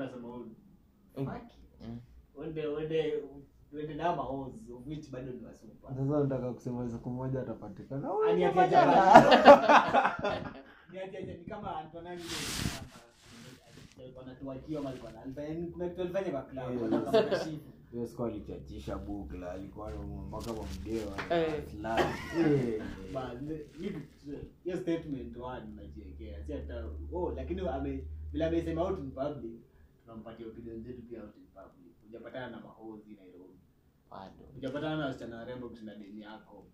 wende wende it." Mm. Na mahozi which bado ni wasupa. Sasa nataka kusema siku moja atapatikana. "Oh, Ani ati nimepata hajapata. Ni kama kuna kitu alifanya kwa club, Eh. alikuwa anashifu. hiyo siku alichachisha bukla alikuwa anaumwa mpaka kwa mdewa Eh. But, mi- mi- hiyo statement one unajiekea si hata oh lakini ame vile amesema out in public tunampatia opinion zetu pia out in public. Hujapatana na mahozi Nairobi. Bado. Hujapatana na wasichana warembo kushinda deni yako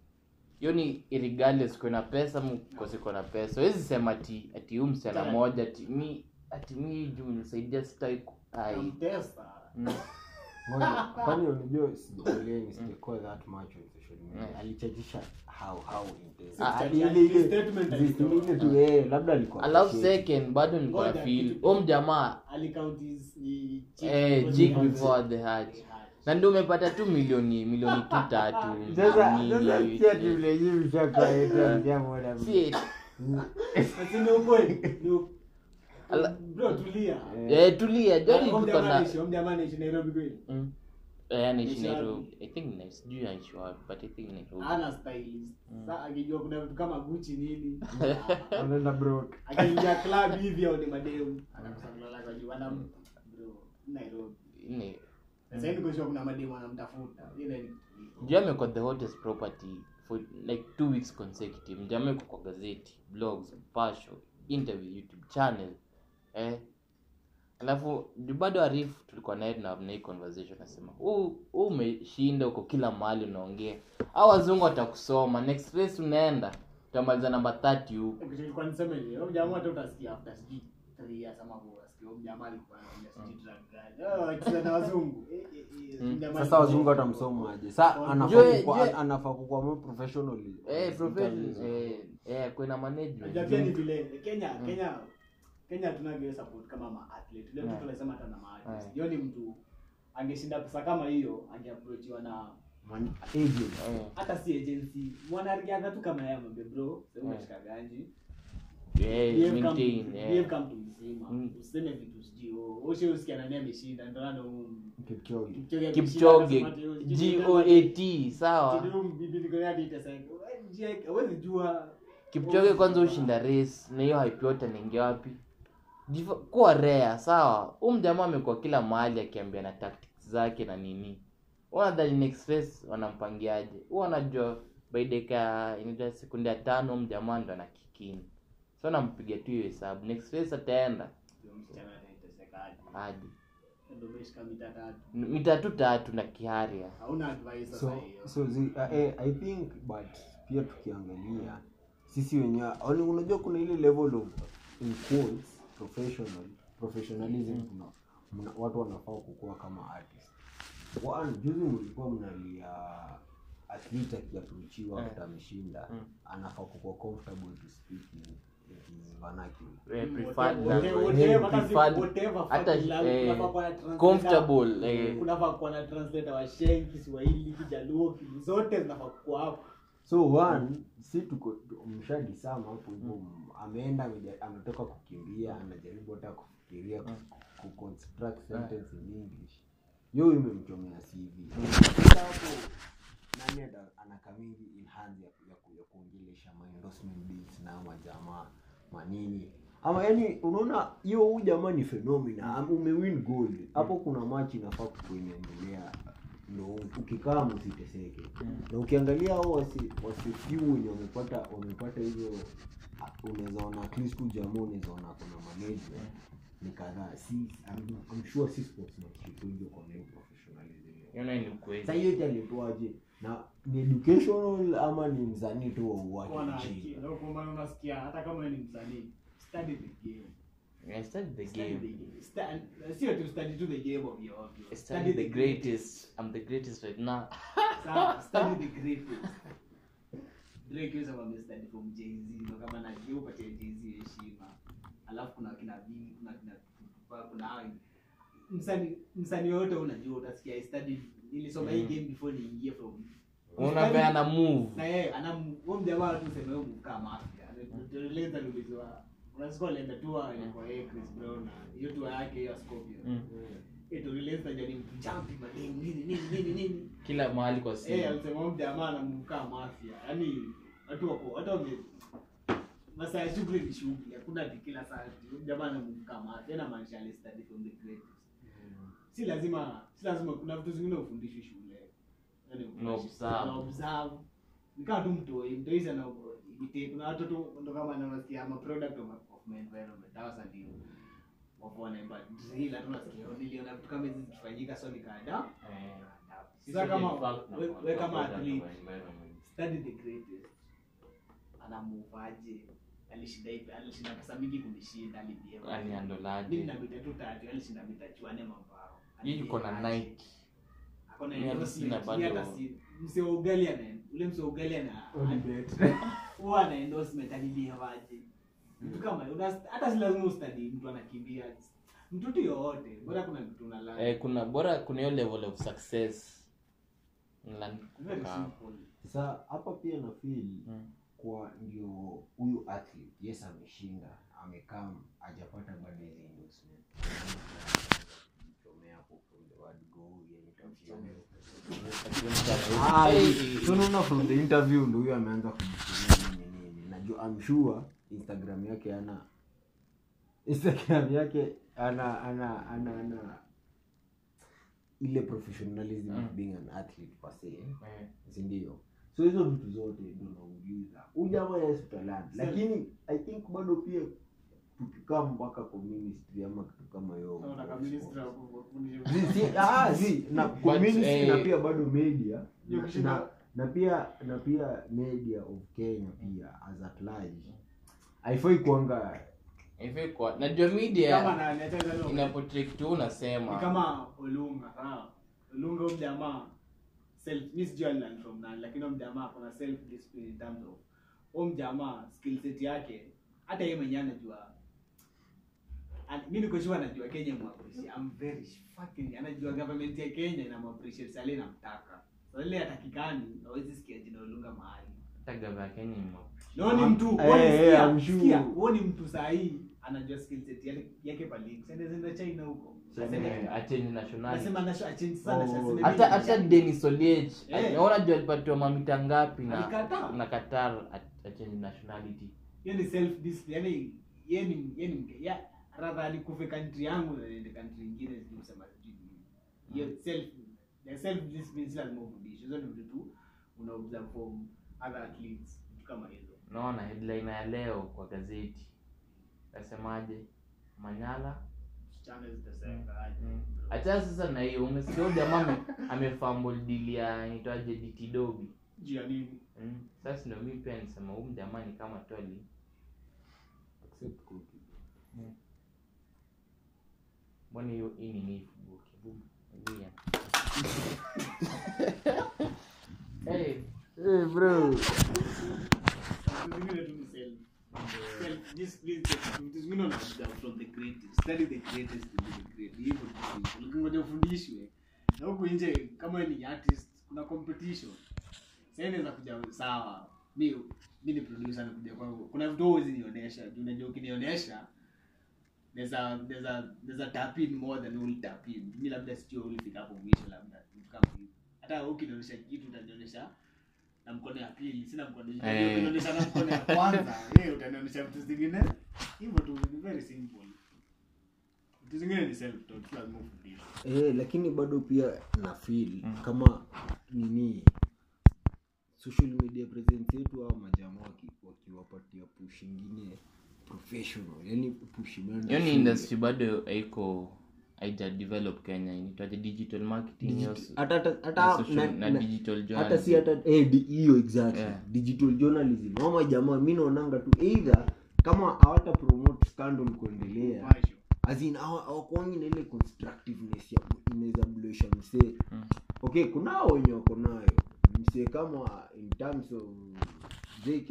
hiyo ni regardless kuna pesa mkosiko na pesa. Wezi sema ati ati huu msichana moja ati mi ati mi juu nisaidia sitai ai. Mm. Kwani unajua sijaelewi sijakuwa that much on social media. Alichajisha how how intense Ah, ah, ile ile ile tu eh labda alikuwa alafu second bado nilikuwa feel. huu mjamaa. Alicount his- eh, jig before the heart. Na ndio umepata tu milioni milioni tu tatu tulia. Eh. Eh, anaishi Anaishi wapi? Nairobi. I think na- sijui anaishi wapi, but I think Nairobi. ana stylist. Sasa akijua kuna vitu kama Gucci nini anaenda broke. Akiingia club hivi au ni mademu. Anakusangalala kwa juu. Ana bro Nairobi. Ni- sasa hivi kwa kuna mademu anamtafuta ile the hottest property for like two weeks consecutive. Yuko kwa gazeti blogs pasho interview youtube channel eh? Alafu bado arif tulikuwa naye tuna na hii conversation nasema huu huu umeshinda uko kila mahali unaongea. Au wazungu watakusoma. Next race unaenda utamaliza namba 30 huko. Kilikuwa niseme ni, jamaa hata utasikia after sijui years ama Ah, wazungu. Eh, eh, eh, Mm. jamaa sasa wazungu watamsoma aje? Sa anafaa kukwama professionally eh profession eh eh kuna management. Pia ni vile Kenya Kenya Kenya hatuna support kama ma. Leo Yeah. mtu tunasema hata na ma Hiyo ni mtu angeshinda pesa kama hiyo angeaprochiwa na hata si agency. Mwanariadha tu kama yeye amwambie bro sasa Yeah. umeshika ganji eh mtu mzima. Mm. useme vitu ameshinda sawa? Jua. Kipchoge kwanza ushinda race na hiyo haipyote yote wapi? Kuwa rea sawa? Huu mjamaa amekuwa kila mahali akiambia na tactics zake na nini. Wanadhani next race wanampangiaje? Huu wanajua by inaja sekunde ya tano mjamaa ndo ana kikini so nampiga tu hiyo hesabu. Next race ataenda hadi ndio tatu. Na kiharia so so zi, uh, eh, i think but pia tukiangalia sisi wenyewe unajua kuna ile level of in quotes, professional professionalism kuna mna, watu wanafaa kukua kama artist. One juzi mlikuwa mnalia athlete akiapproachiwa yeah. after ameshinda Mm. anafaa kukua comfortable to speak vernacular Eh, Mm, eh, kunafaa kuwa na translator. comfortable eh, kunafaa kuwa na translator wa Sheng, Kiswahili, Kijaluo, Kilu zote zinafaa kuwa hapo. so one si tuko mshadisama hapo hivyo ameenda ametoka kukimbia anajaribu hata kufikiria kuconstruct ku sentence in english. Yo imemchomea cv nani ata- anakamingi ya, ya, ku- ya kuongelesha ma endorsement deals na ama jamaa manini ama yani unaona hiyo huu jamaa ni phenomena am- umewin gold hapo kuna match inafaa kukuinaendelea ndo ukikaa msiteseke. Na ukiangalia hao wasi wasifiu wenye wamepata wamepata hizo ah, unaweza ona at least jamaa unaweza ona kuna management. Ni kadhaa. Si I'm, I'm sure si sportsman kitu hivyo kwa nini professionalism. Hiyo ni ukweli. Sasa hiyo yote alipewaje na ni educational ama ni msanii tu wa Kuwa na uwake akili. nchini Ndio kwa maana unasikia hata kama ni msanii study the game. I studied the Study game. the game. Sio tu study to the game of your of your- I studied the greatest. I'm the greatest right now. Sawa, study the greatest. Drake yeye sababu study from Jay-Z ndio kama na yeye upatie Jay-Z heshima. Alafu kuna kina kuna kina kuna msanii msanii yote unajua utasikia I studied nilisoma hii game before niingie from unapeana move. Na yeye ana huyo mjamaa tu sema huyo mkaa mafia. Tueleza nilizwa unasikia alienda tu kwa yeye Chris Brown na hiyo tu yake hiyo Scorpio. Mm. eh tueleza jani mtu champi nini nini nini nini kila mahali kwa simu. Eh alisema huyo ana anamkaa mafia. Yani watu wako hata wame masaa ya shughuli ni shughuli hakuna ati kila saa huyo jamaa anamkaa mafia. Na maanisha ali from the greatest si lazima si lazima kuna vitu zingine ufundishwe shule. Yani observe. Tu mtoi mtoi sana ibite kuna watu ndo kama anasikia ma product of, of my environment. Hawa sasa ndio. Wapo wanaimba drill hata unasikia "Oh, niliona vitu kama hizi zikifanyika so nikaada Eh. sasa kama Sisi we, kama na- na- athlete study the greatest. Anamuvaje? Alishinda ipi? Alishinda pesa mingi kunishinda alibiema Aliandolaje? mimi na mita tu tatu alishinda mita chuane mambao Hii iko na Nike. Mimi hata sina bado. hata wa ugali ana ule msee wa ugali ana huwa ana endorsement alibiaje mtu kama hata si lazima ustadi mtu anakimbia. Mtu yoyote bora kuna kitu unalala. Eh, kuna bora kuna hiyo level of success. Sasa hapa pia na feel Mm. kwa ndio huyu athlete yes ameshinda. Amekam hajapata bado endorsement Mchomea hapo from the word go, yenye interview. Ah, Hey. so unaona from the interview ndo huyo ameanza kujifikiria nini nini najua I'm sure instagram yake ana instagram yake ana ana ana ana ile professionalism Mm. being an athlete per se Eh, sindio so hizo vitu zote ndo nauliza ujamaa jamaa yes utaland lakini i think bado pia tukikaa mpaka kwa ministry ama kitu kama hiyo ah, zi, na kwa ministry eh, na pia bado media. Na, na, pia na pia media of kenya pia as at large. Haifai kuanga haifai kwa najua Kama media kitu ni unasema. Kama olunga ha. Olunga huyu jamaa self miss sijui from na lakini huyu jamaa kuna self discipline in terms of huyu jamaa skill set yake hata yeye mwenyewe anajua And mi niko sure anajua Kenya mwappreciate I'm very fucking anajua government ya Kenya ina mwappreciate sale inamtaka sasa ile atakikani hawezi sikia jina olunga mahali. Hata gava ya Kenya mwa- No, ni mtu wewe eh, sikia, sure. sikia, huo ni mtu sahihi anajua skill set yake- yake pale. Sende zenda China huko. Achange nationality. Nasema nasho achange sana Oh. sasa hata hata Dennis Oliech. Eh. naona jua alipatiwa mamita ngapi na na Qatar achange nationality. Hiyo ni self discipline Yaani yeye ni yeye ni ya rather nikufe country yangu na niende country sijui kusema sijui nini. Hiyo self the self discipline lazima ufundishe. Hizo ni vitu tu una observe from other athletes vitu kama hizo. Naona headline ya leo kwa gazeti. Nasemaje? Manyala. Channel zitasema aje hata sasa na hiyo umesikia jamaa ame- amefumble deal ya inaitwaje DT juu ya nini? Mm. Sasa ndio mimi pia nisema huyu jamaa ni kama twali. Accept cookie. Mbona hiyo ni hey, bro ufundishwe na huku nje kama ni artist kuna competition sasa inaweza kuja sawa mi mi ni producer nakuja kwangu kuna vitu huwezi nionyesha juu unajua ukinionyesha there's there's a there's a tap in more than will tap in mimi labda sijui ulifika hapo mwisho labda vitu kama hivyo hata ukinionyesha kitu utanionyesha na mkono ya pili sina mkono Eh. ukinionyesha na mkono ya kwanza yeye utanionyesha vitu zingine. Hivyo tu ni very simple. Vitu zingine ni self taught lazima ufundishwe eh, lakini bado pia na feel kama nini social media presence yetu au majamaa wakiwapatia push ingine professional. Yani push imeenda hiyo industry bado haiko haija develop Kenya inaitwaje digital marketing hata- hata- na digital hata si hata eh, hiyo exactly. Yeah. digital journalism. Ama jamaa mi naonanga tu either kama hawata promote scandal kuendelea azin as in hawa- hawakwangi na ile constructiveness ya inaweza blesha msee. Mm. okay kunao wenye wako nayo. Msee kama in terms of jk?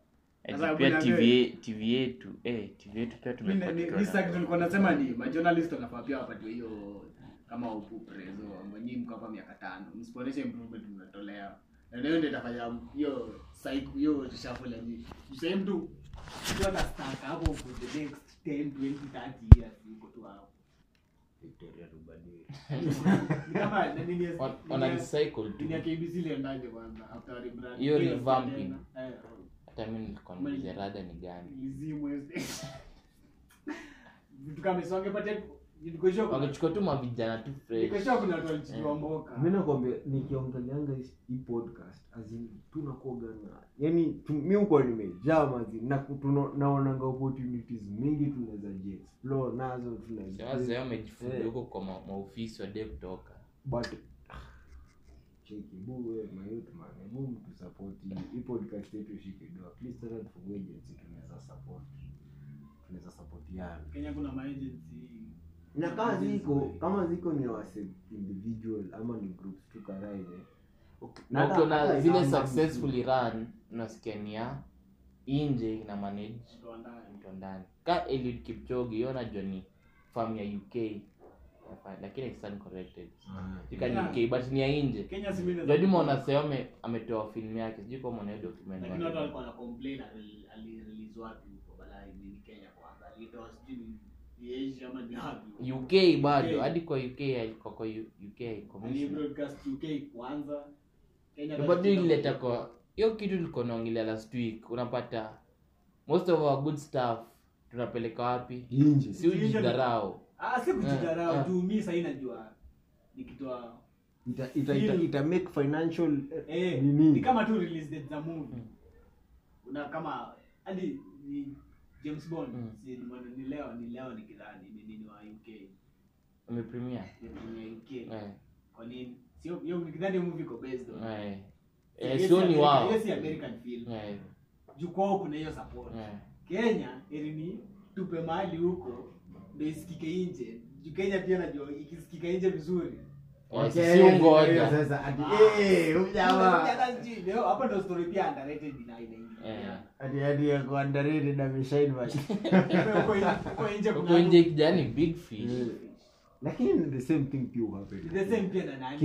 pia TV TV yetu eh, TV yetu pia ni- ni sasa tulikuwa nasema ni majournalist wanafaa pia wapatiwe hiyo kama upuprezo mwenyewe mko hapa miaka tano msipoonyesha improvement mnatolea na leo ndio itafanya hiyo cycle hiyo reshuffle ya nini. Mseme mtu mtu ana stack hapo for the next 10 20 30 years yuko tu hapo. Victoria Rubadiri. ni kama na nini on a recycle tu. Ya KBC ndani kwanza after rebrand Hiyo Hiyo revamping. Hata mi nilikuwa nauliza rada ni gani? Vitu kama hizo wangechukua tu mavijana tu mi nakwambia nikiongeleanga hii- hii podcast azin tunakuaga na yani mi ukuwa nimejaa mazi naonanga opportunities mingi tunaweza jiexplore nazo tunaweza- sasa wamejifunza Eh, huko kwa maofisi wadee kutoka but cheki bu we mayouth man hebu mtu support hii- hii podcast yetu shike do at least hata tufungue agency tunaweza support. Tunaweza supportiana Kenya kuna maagency na kama ziko kama ziko ni wase individual ama ni groups tu kadhaa ile na hata- ukiona zile successfully run unasikia ni ya nje ina manage. Ndani. mtu wa ndani. Ka Eliud Kipchoge hiyo najua ni farm ya UK lakini I stand corrected. Ah. UK but ni ya nje. Jadima seome ametoa film yake. Sijui kama mwana document lakini watu walikuwa na complain alirelease wapi huko? Balai ni Kenya kwanza. Alitoa sijui ni- ni Asia ama ni wapi UK bado. Hadi kwa UK kwa kwa U- UK commission alibroadcast UK kwanza. Kenya bado ilileta kwa hiyo kitu naongelea last week. Unapata most of our good stuff tunapeleka wapi? Si ujidharau ah si kujidharau juu mimi sasa najua. Nikitoa ita, ita, ita, ita make financial eh, nini? ni kama tu release date za movie una kama hadi ni James Bond Mm. si ni- ni leo ni leo ni nini wa UK umepremia ni ni UK kwa nini? Sio hiyo nikidhani hiyo movie iko based on. Eh. Sio ni wao. hiyo American film. Juu kwao kuna hiyo support. Eh. Kenya ili ni tupe mahali huko ndio isikike nje juu Kenya pia najua ikisikika nje vizuri. Eh, Ah. eh hapa ndo story pia underrated Eh. underrated. Huko nje- kijani big fish. Eh. lakini ni the same thing pia happen the same pia na nani?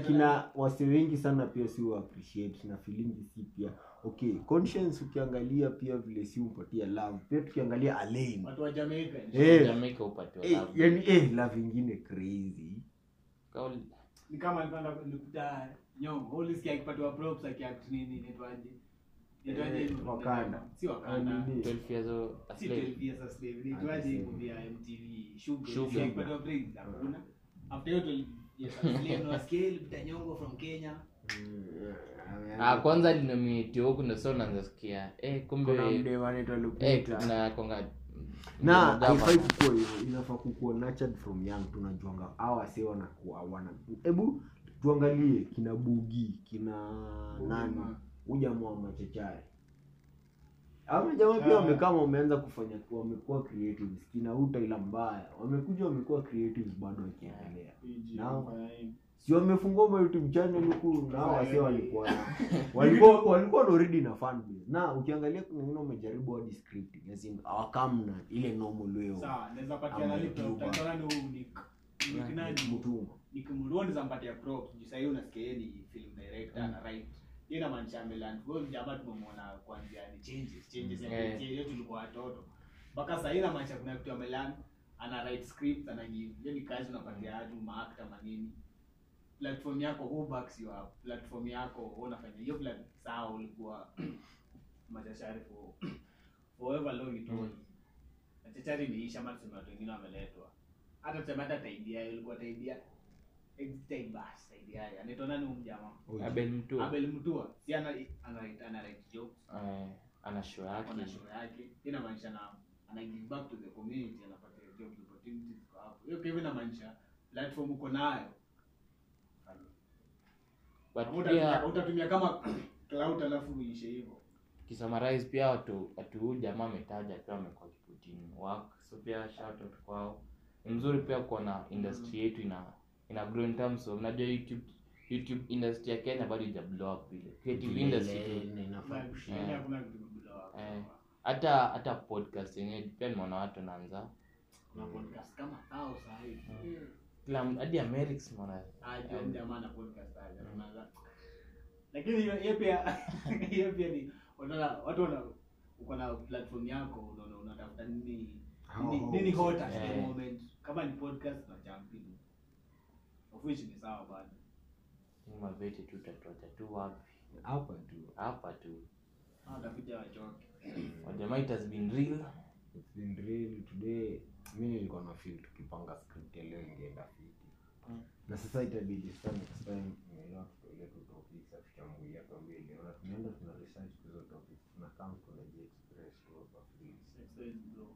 Kina wasi wengi sana pia si appreciate na feeling si pia okay conscience ukiangalia pia vile si upatia love pia tukiangalia Alain. Watu wa Jamaica Eh. Jamaica eh, love. yani eh love ingine crazy. Kauli- ni kama nilipanda nilikuta nyongo. Ulisikia akipatiwa props akiact nini inaitwaje? Inaitwaje. Wakanda. si Wakanda 12 years a slave. 12 years a slave. Inaitwaje movie ya MTV Sugar. Sugar. Akipatiwa praise hakuna. After hiyo 12 years a slave na scale ilipita from Kenya Ah, kwanza linomiti huku so naanza sikia eh, kumbe kuna mdem anaitwa eh, Lupita kuna konga na haifai kukua hivyo inafaa kukua nurtured from young tunajuanga hawa wanakuwa wana hebu tuangalie kina bugi kina nani? ujamaa machachari. Ama jamaa pia wamekama wameanza kufanya wamekuwa creatives. Kina uta ila mbaya wamekuja wamekuwa creatives bado wakiendelea si wamefungua ma youtube channel huku na hao wase walikuwa walikuwa walikuwa na already na fan base na ukiangalia kuna wengine wamejaribu hadi scripting as in hawakamna ile normal way sawa naweza patia Ama nani YouTuber. props utaona ni nani? Mtuma nikimruoni zampatia props juu sahii unasikia yeye ni film director Mm. na right yeye na manisha ameland huyo jamaa tumemwona kuanzia ni changes changes ya Yeah. yeah. tulikuwa watoto. Mpaka sahii na manisha kuna kitu ameland ana write script, ana give hiyo kazi unapatia watu maakta manini platform yako who backs you platform yako unafanya? Hiyo plan sawa ulikuwa machachari for forever long it was. Machachari imeisha ama tuseme watu wengine wameletwa. Hata tuseme hata taidia ilikuwa taidia exit bas taidia anaitwa nani huyu jamaa Abel Mtua. Abel Mtua. Si ana ana ana write jokes. Eh, ana show yake. Ana show yake. Inamaanisha na ana give back to the community anapata job opportunities kwa hapo. Hiyo pia inamaanisha platform uko nayo but pia utatumia kama cloud alafu uishe hivyo. Kisummarize pia watu watu huyu jamaa ametaja pia wamekuwa kiputini work. So pia shout out kwao. Ni mzuri pia kuona industry yetu ina ina grow in terms of unajua youtube youtube industry ya kenya bado ija blow up vile. Creative industry. Eh. hata hata podcast yenyewe pia nimeona watu naanza kuna podcast kama thao sahi kila hadi americs mwana. Ajua ni jamaa na podcast haya unaanza lakini hiyo hiyo pia hiyo pia ni unaona watu wana uko na platform yako unaona unatafuta nini nini, hot at the moment. Kama ni podcast na jump of which ni sawa bado. Mavete tu tatuacha tu wapi? Hapa tu. Hapa tu. Hao watakuja wachoke wajamaa it has been real. It's been real today mi nilikuwa na feel tukipanga script ya leo ingeenda fiti. Mm. na sasa itabidi sasa next time tumeelewa tutolee tu topics atuchambulia kwa mbili na tunaenda tuna research hizo topics tuna come kuna J express kwa free Next time, bro.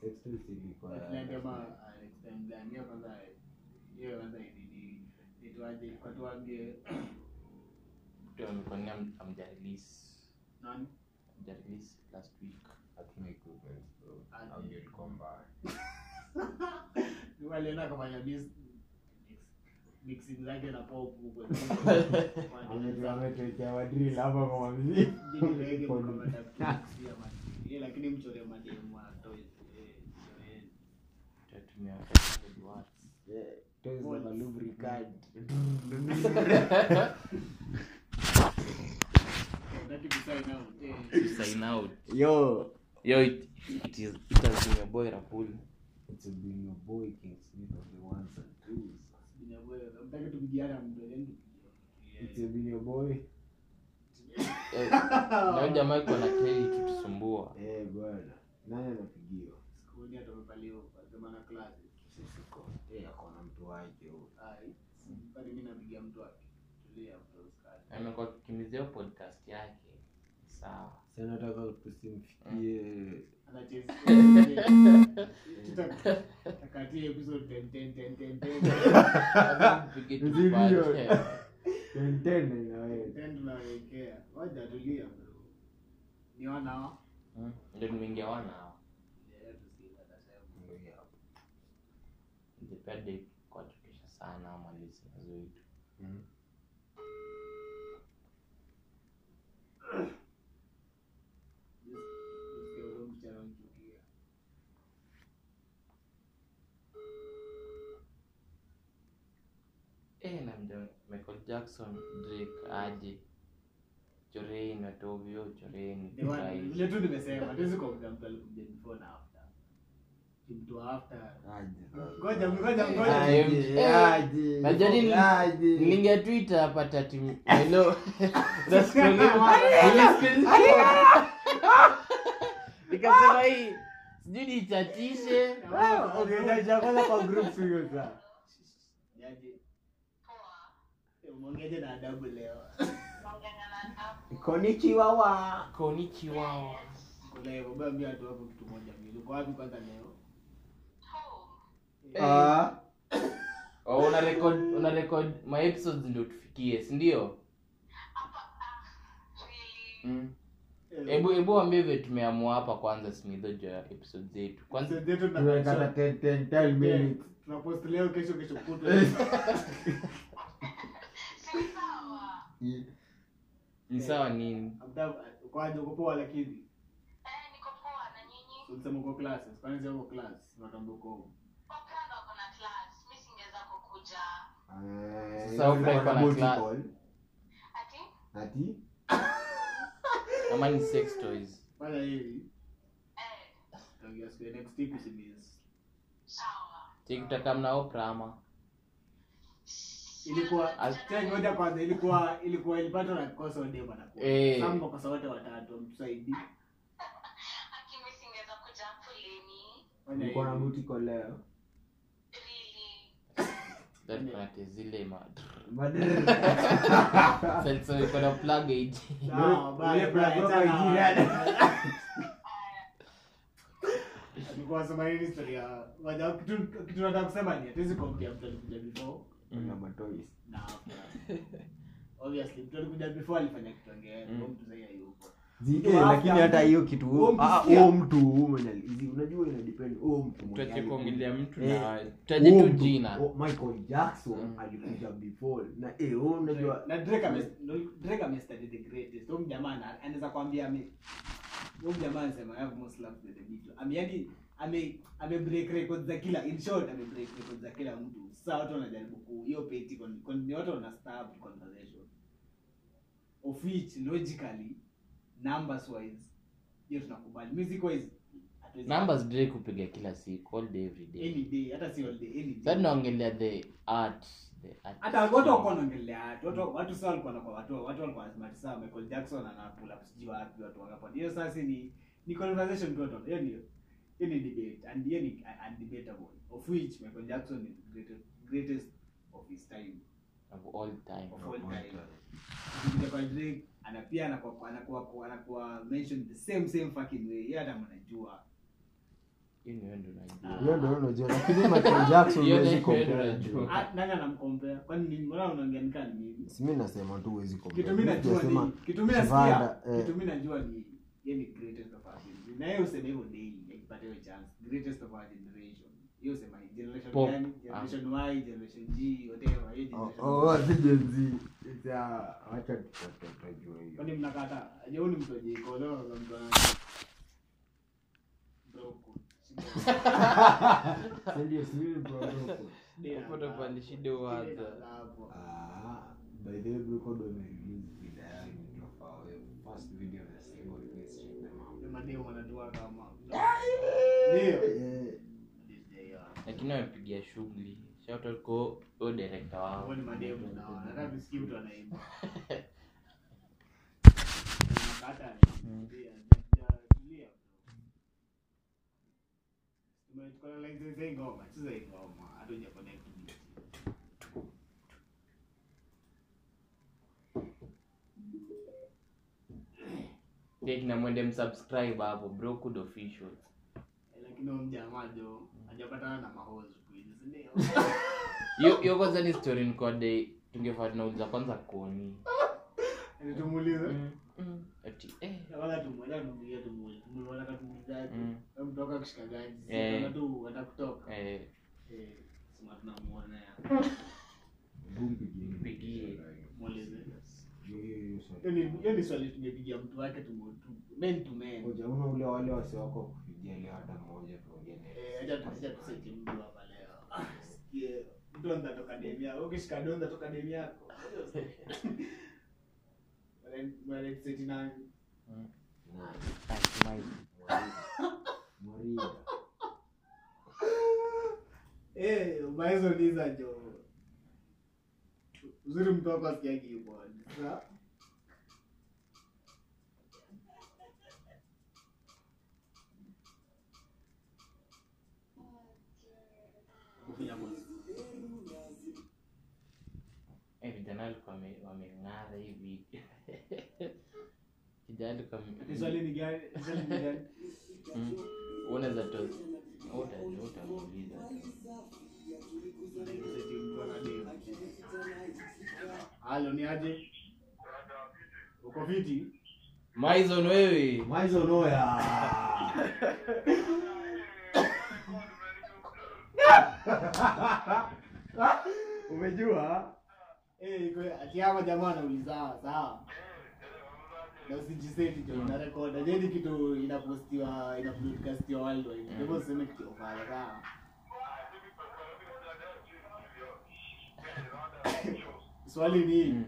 sex toys ilikuwa Next time kama, next time gani? Hiyo kwanza hiyo kwanza ni- ni- nitwaje kwa tuambie tu amekwania amjarelease. Nani? Amjarelease last week mixing zake na pop huko hapa kwa mamziki Jini kwa madaktari, ya. Eh, lakini mchore mademu wa toys, mchoreni. tutatumia 500 watts Yeah, toys za lubricant. Unataka kusign out, to sign out Yo, yo it, it is it has been your boy Rahul it's been your boy King Smith of the ones and twos. Tupigiane mtu, yaani It's been your boy. Eh, na jamaa iko na credit tutusumbua Eh, bwana. Nani anapigiwa? Na. Sisi. Eh, akona mtu wake huyo. Ai, kwani mimi napigia mtu wake. Tulia, mtu usikali. amekuwa akikimbizia podcast yake sawa Sasa nataka tusimfikie Anacheza. Tuta- tutakatia episode 10, 10, 10, 10, 10. Lazima tupige tu Video. baadhi. tentene na wewe. Then tunawekea. Ngoja tulia. Ni wana? Mm, ndio nimeingia wana hao Yeah, tusikie atasema. Ndio hapo. ningependa kuwatukisha sana Mm. Tusikie Jackson Drake aje choreni watovyo choreni The one- tu nimesema hatuwezi kuongea mtu alikuja before na after mtu after ngoja ngoja ngoja Aje, Eh, najua nini- twitter hapa tati hello Na nikasema hii sijui nichatishe Ah, kwanza kwa group? Eh, umeongeaje na adabu leo? Konichiwa wa. konichiwao Kuna hivyo watu hapo kitu moja mimi uko wapi kwanza leo? Ah. oh, una record una record my episodes ndio tufikie si ndio? Mm. Eh, hebu hebu ambie vile tumeamua hapa kwanza smitho juu ya episode zetu kwanza zetu Tunakata 10 10 10 minutes. tunapost leo kesho kesho kutwa ni sawa nini? Kwaje uko poa lakini? Ulisema uko classes kwani sio uko class? Unatambua uko home. Sasa uko na class. call. Ati? ama ni sex toys. Fanya hivi. Tangia siku next week usimiss. tikutaka mna opera ama ilikuwa As- tena kwanza ilikuwa ilikuwa ilipata na kosa ode bana kwa Eh. sasa wote watatu Nilikuwa na leo. Zile ma Badr. Sasa iko na plug age Sawa, bye, Ule bye, brother tena. wa jirani. Alikuwa anasema hii story kitu kitu nataka kusema ni hatuwezi kuambia mtu alikuja before Kuna matoys. na after obviously mtu alikuja before alifanya kitu angeweza Mm. mtu sasa eh, lakini hata hiyo kitu huo mtu ah, mwenye unajua ina depend huo mtu mwenye kuongelea mtu Eh, na taje tu jina. Michael Jackson Mm. alikuja before. Na eh wewe unajua na Drake ame Drake ame study the greatest. Huyo jamaa anaweza kwambia huyo jamaa anasema I have more slaps the Beatles ame ame break records za kila in short ame break records za kila mtu. Sasa watu wanajaribu ku hiyo peti ni watu wana stab conversation. Of which logically numbers wise hiyo tunakubali. Music wise numbers Drake kupiga kila siku all day every day. Any day hata si all day any sasa day tunaongelea the art the art. Hata watu walikuwa wanaongelea art watu watu sasa walikuwa wanakuwa watu watu walikuwa smart sasa Michael Jackson ana pull sijui wapi watu wangapo hiyo sasa ni ni conversation tu watu hiyo ni ni debate and ni undebatable of which Michael Jackson is the greatest greatest of his time. Of all time of all time. Ukija kwa Drake ana anakuwa anakuwa anakuwa mention the same same fucking way. Yeye hata mnajua hiyo ni ndio unajua. Hiyo ndio unajua lakini Michael Jackson huwezi compare. Ah, nani anamkompea kwani ni mbona unaongea ni mimi? Si mimi nasema tu huwezi compare. kitu mimi najua ni kitu mimi nasikia. Eh. kitu mimi najua ni yeye ni greatest of our generation na yeye useme hivyo chance greatest of our generation hiyo usema hii, generation Pop. gani generation Y generation G whatever hiyo Oh, generation oh, si Gen Z. It's, uh, tupate tutajua hiyo. kwani mnakata ajeuni mtu ajiko leo na mtu ana broko ndio, si mimi bro, bro. Pale shida huanza. Ah, by the way broko wamerelease na Away. First video na single, question out. Ni kama Yeah. Lakini wamepigia shughuli. Kwa huyo director wao. Pia kina mwende msubscribe hapo brokud official Lakini mjamaa jo hajapatana na mahozi hizi, si ndio? hiyo hiyo kwanza ni story nikode tungefaa tunauliza kwanza koni Yaani tumuulize. Mm, ati eh Wala tumuulize, tumuulize, tumuulize. Tumuulize tumuulizaje? Wewe mtoka kushika gani? Sisi Eh. tu atakutoka. eh Eh, sema tunamuona ya. Boom, pigie. Pigie. Muulize. Hiyo- hiyo- hiyo swali. Ni tungepigia mtu wake tumu tu men to men. Ngoja, una ule wale wasi wako wa kupigia leo hata mmoja tuongee. Eh, acha tuseti mtu hapa leo. Sikie mtu toka demi yako. Ukishika donza toka demi yako. Wale wale seti nani? Nani? Eh, ubaizo ndiza jo. Uzuri mtu wako asikia keyboard. Sasa Kufinya mwanzo. eh vijana walikuwa wameng'ara hivi kijana alikuwa swali ni gani? Swali ni gani? Mm. unaweza to uta- utamuuliza Anaiseti mtu ana demu. Halo, ni aje? Uko viti maizon wewe maizon oya Umejua? Eh, iko jamaa anauliza sawa. Na usijiseti jo, na record. Kitu inapostiwa inapodcastiwa worldwide. Kwa useme kitu ofaya sawa. Swali ni Mm.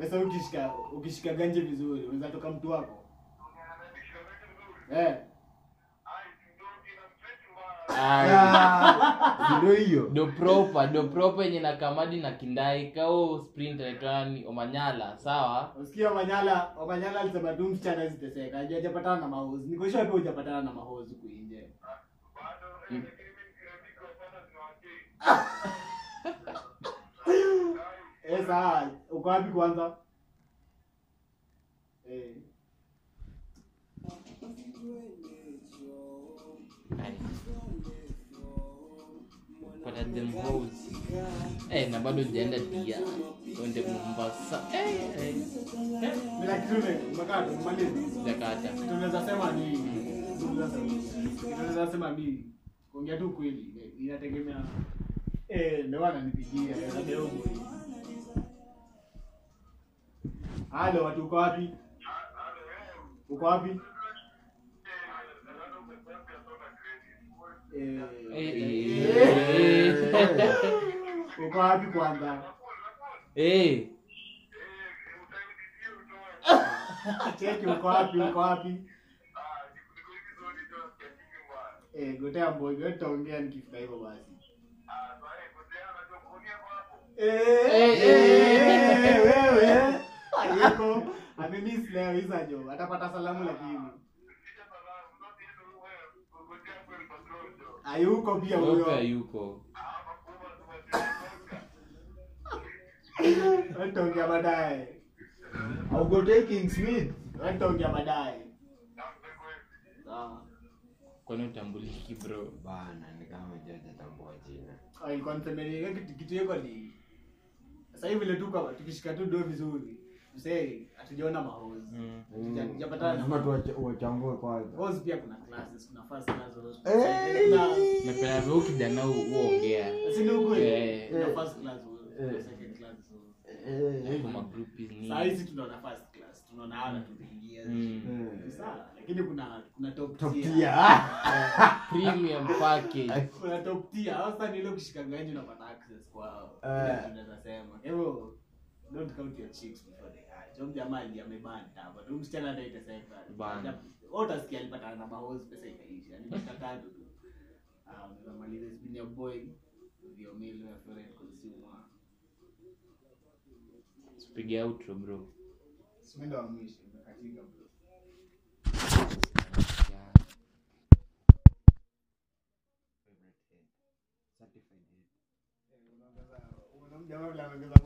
Sasa ukishika ukishika ganje vizuri, unaweza toka mtu wako. Eh. Ah, Ndio hiyo. do proper do proper yenye na kamadi na kindai kao sprint omanyala sawa Usikia omanyala Manyala alisema tu msichana ziteseka. Hajapatana na mahozi. Niko pia hujapatana na mahozi huku. Eh, sawa. Uko wapi kwanza? Eh. Ai. pata them eh na bado jaenda dia ende mombasa eh eh Bila kitu ne, umekaa tu maliza. dakata Kitu unaweza sema ni zungumza sema ni kuongea tu kweli. eh, Inategemea eh ndio wananipigia na leo. Halo, watu uko wapi? Uko wapi? Eh, eh eh, eh Uko wapi kwanza? eh Cheki uko wapi? Uko wapi? Eh, gotea nikifika hivyo basi. Eh, Eh, eh, wewe. Hayuko. Amemiss leo. Atapata salamu lakini. Hayuko pia Wewe huyo. yuko Wewe Tutaongea baadaye. Auko taking Smith. Tutaongea baadaye. Sawa. kwani utambuliki bro Bana, ni kama jina. Ah, nisemeni kitu kitu yako ni sasa hivi tukishika tu do vizuri. Msee hatujaona mahozi. Hatuja- Hujapatana na Lazima tuwache- kwanza. Pia kuna classes, kuna first class hozi. Kuna napenda kijana huongea. Si ni ukweli? Kuna first class kuna second class hozi. Hapo magroup is ni Saa hizi tunaona first class, tunaona hawa tunaingia. Sawa lakini kuna kuna top Top tier. tier. premium package. Kuna top tier. Hao ni ile ukishikanga unapata access kwao. Tunaweza sema. Hivyo don't count your chicks before they hatch jamaa ndiye amebanda hapa. Tu msichana hata itaseka Ban. wewe utasikia alipata na mahozi pesa ikaisha. Yani tu. Ah unaweza it's been your boy. Your meal your favorite consumer. Tupige outro bro. Simenda wa mwisho umekatika bro. Jamaa vile anaongeza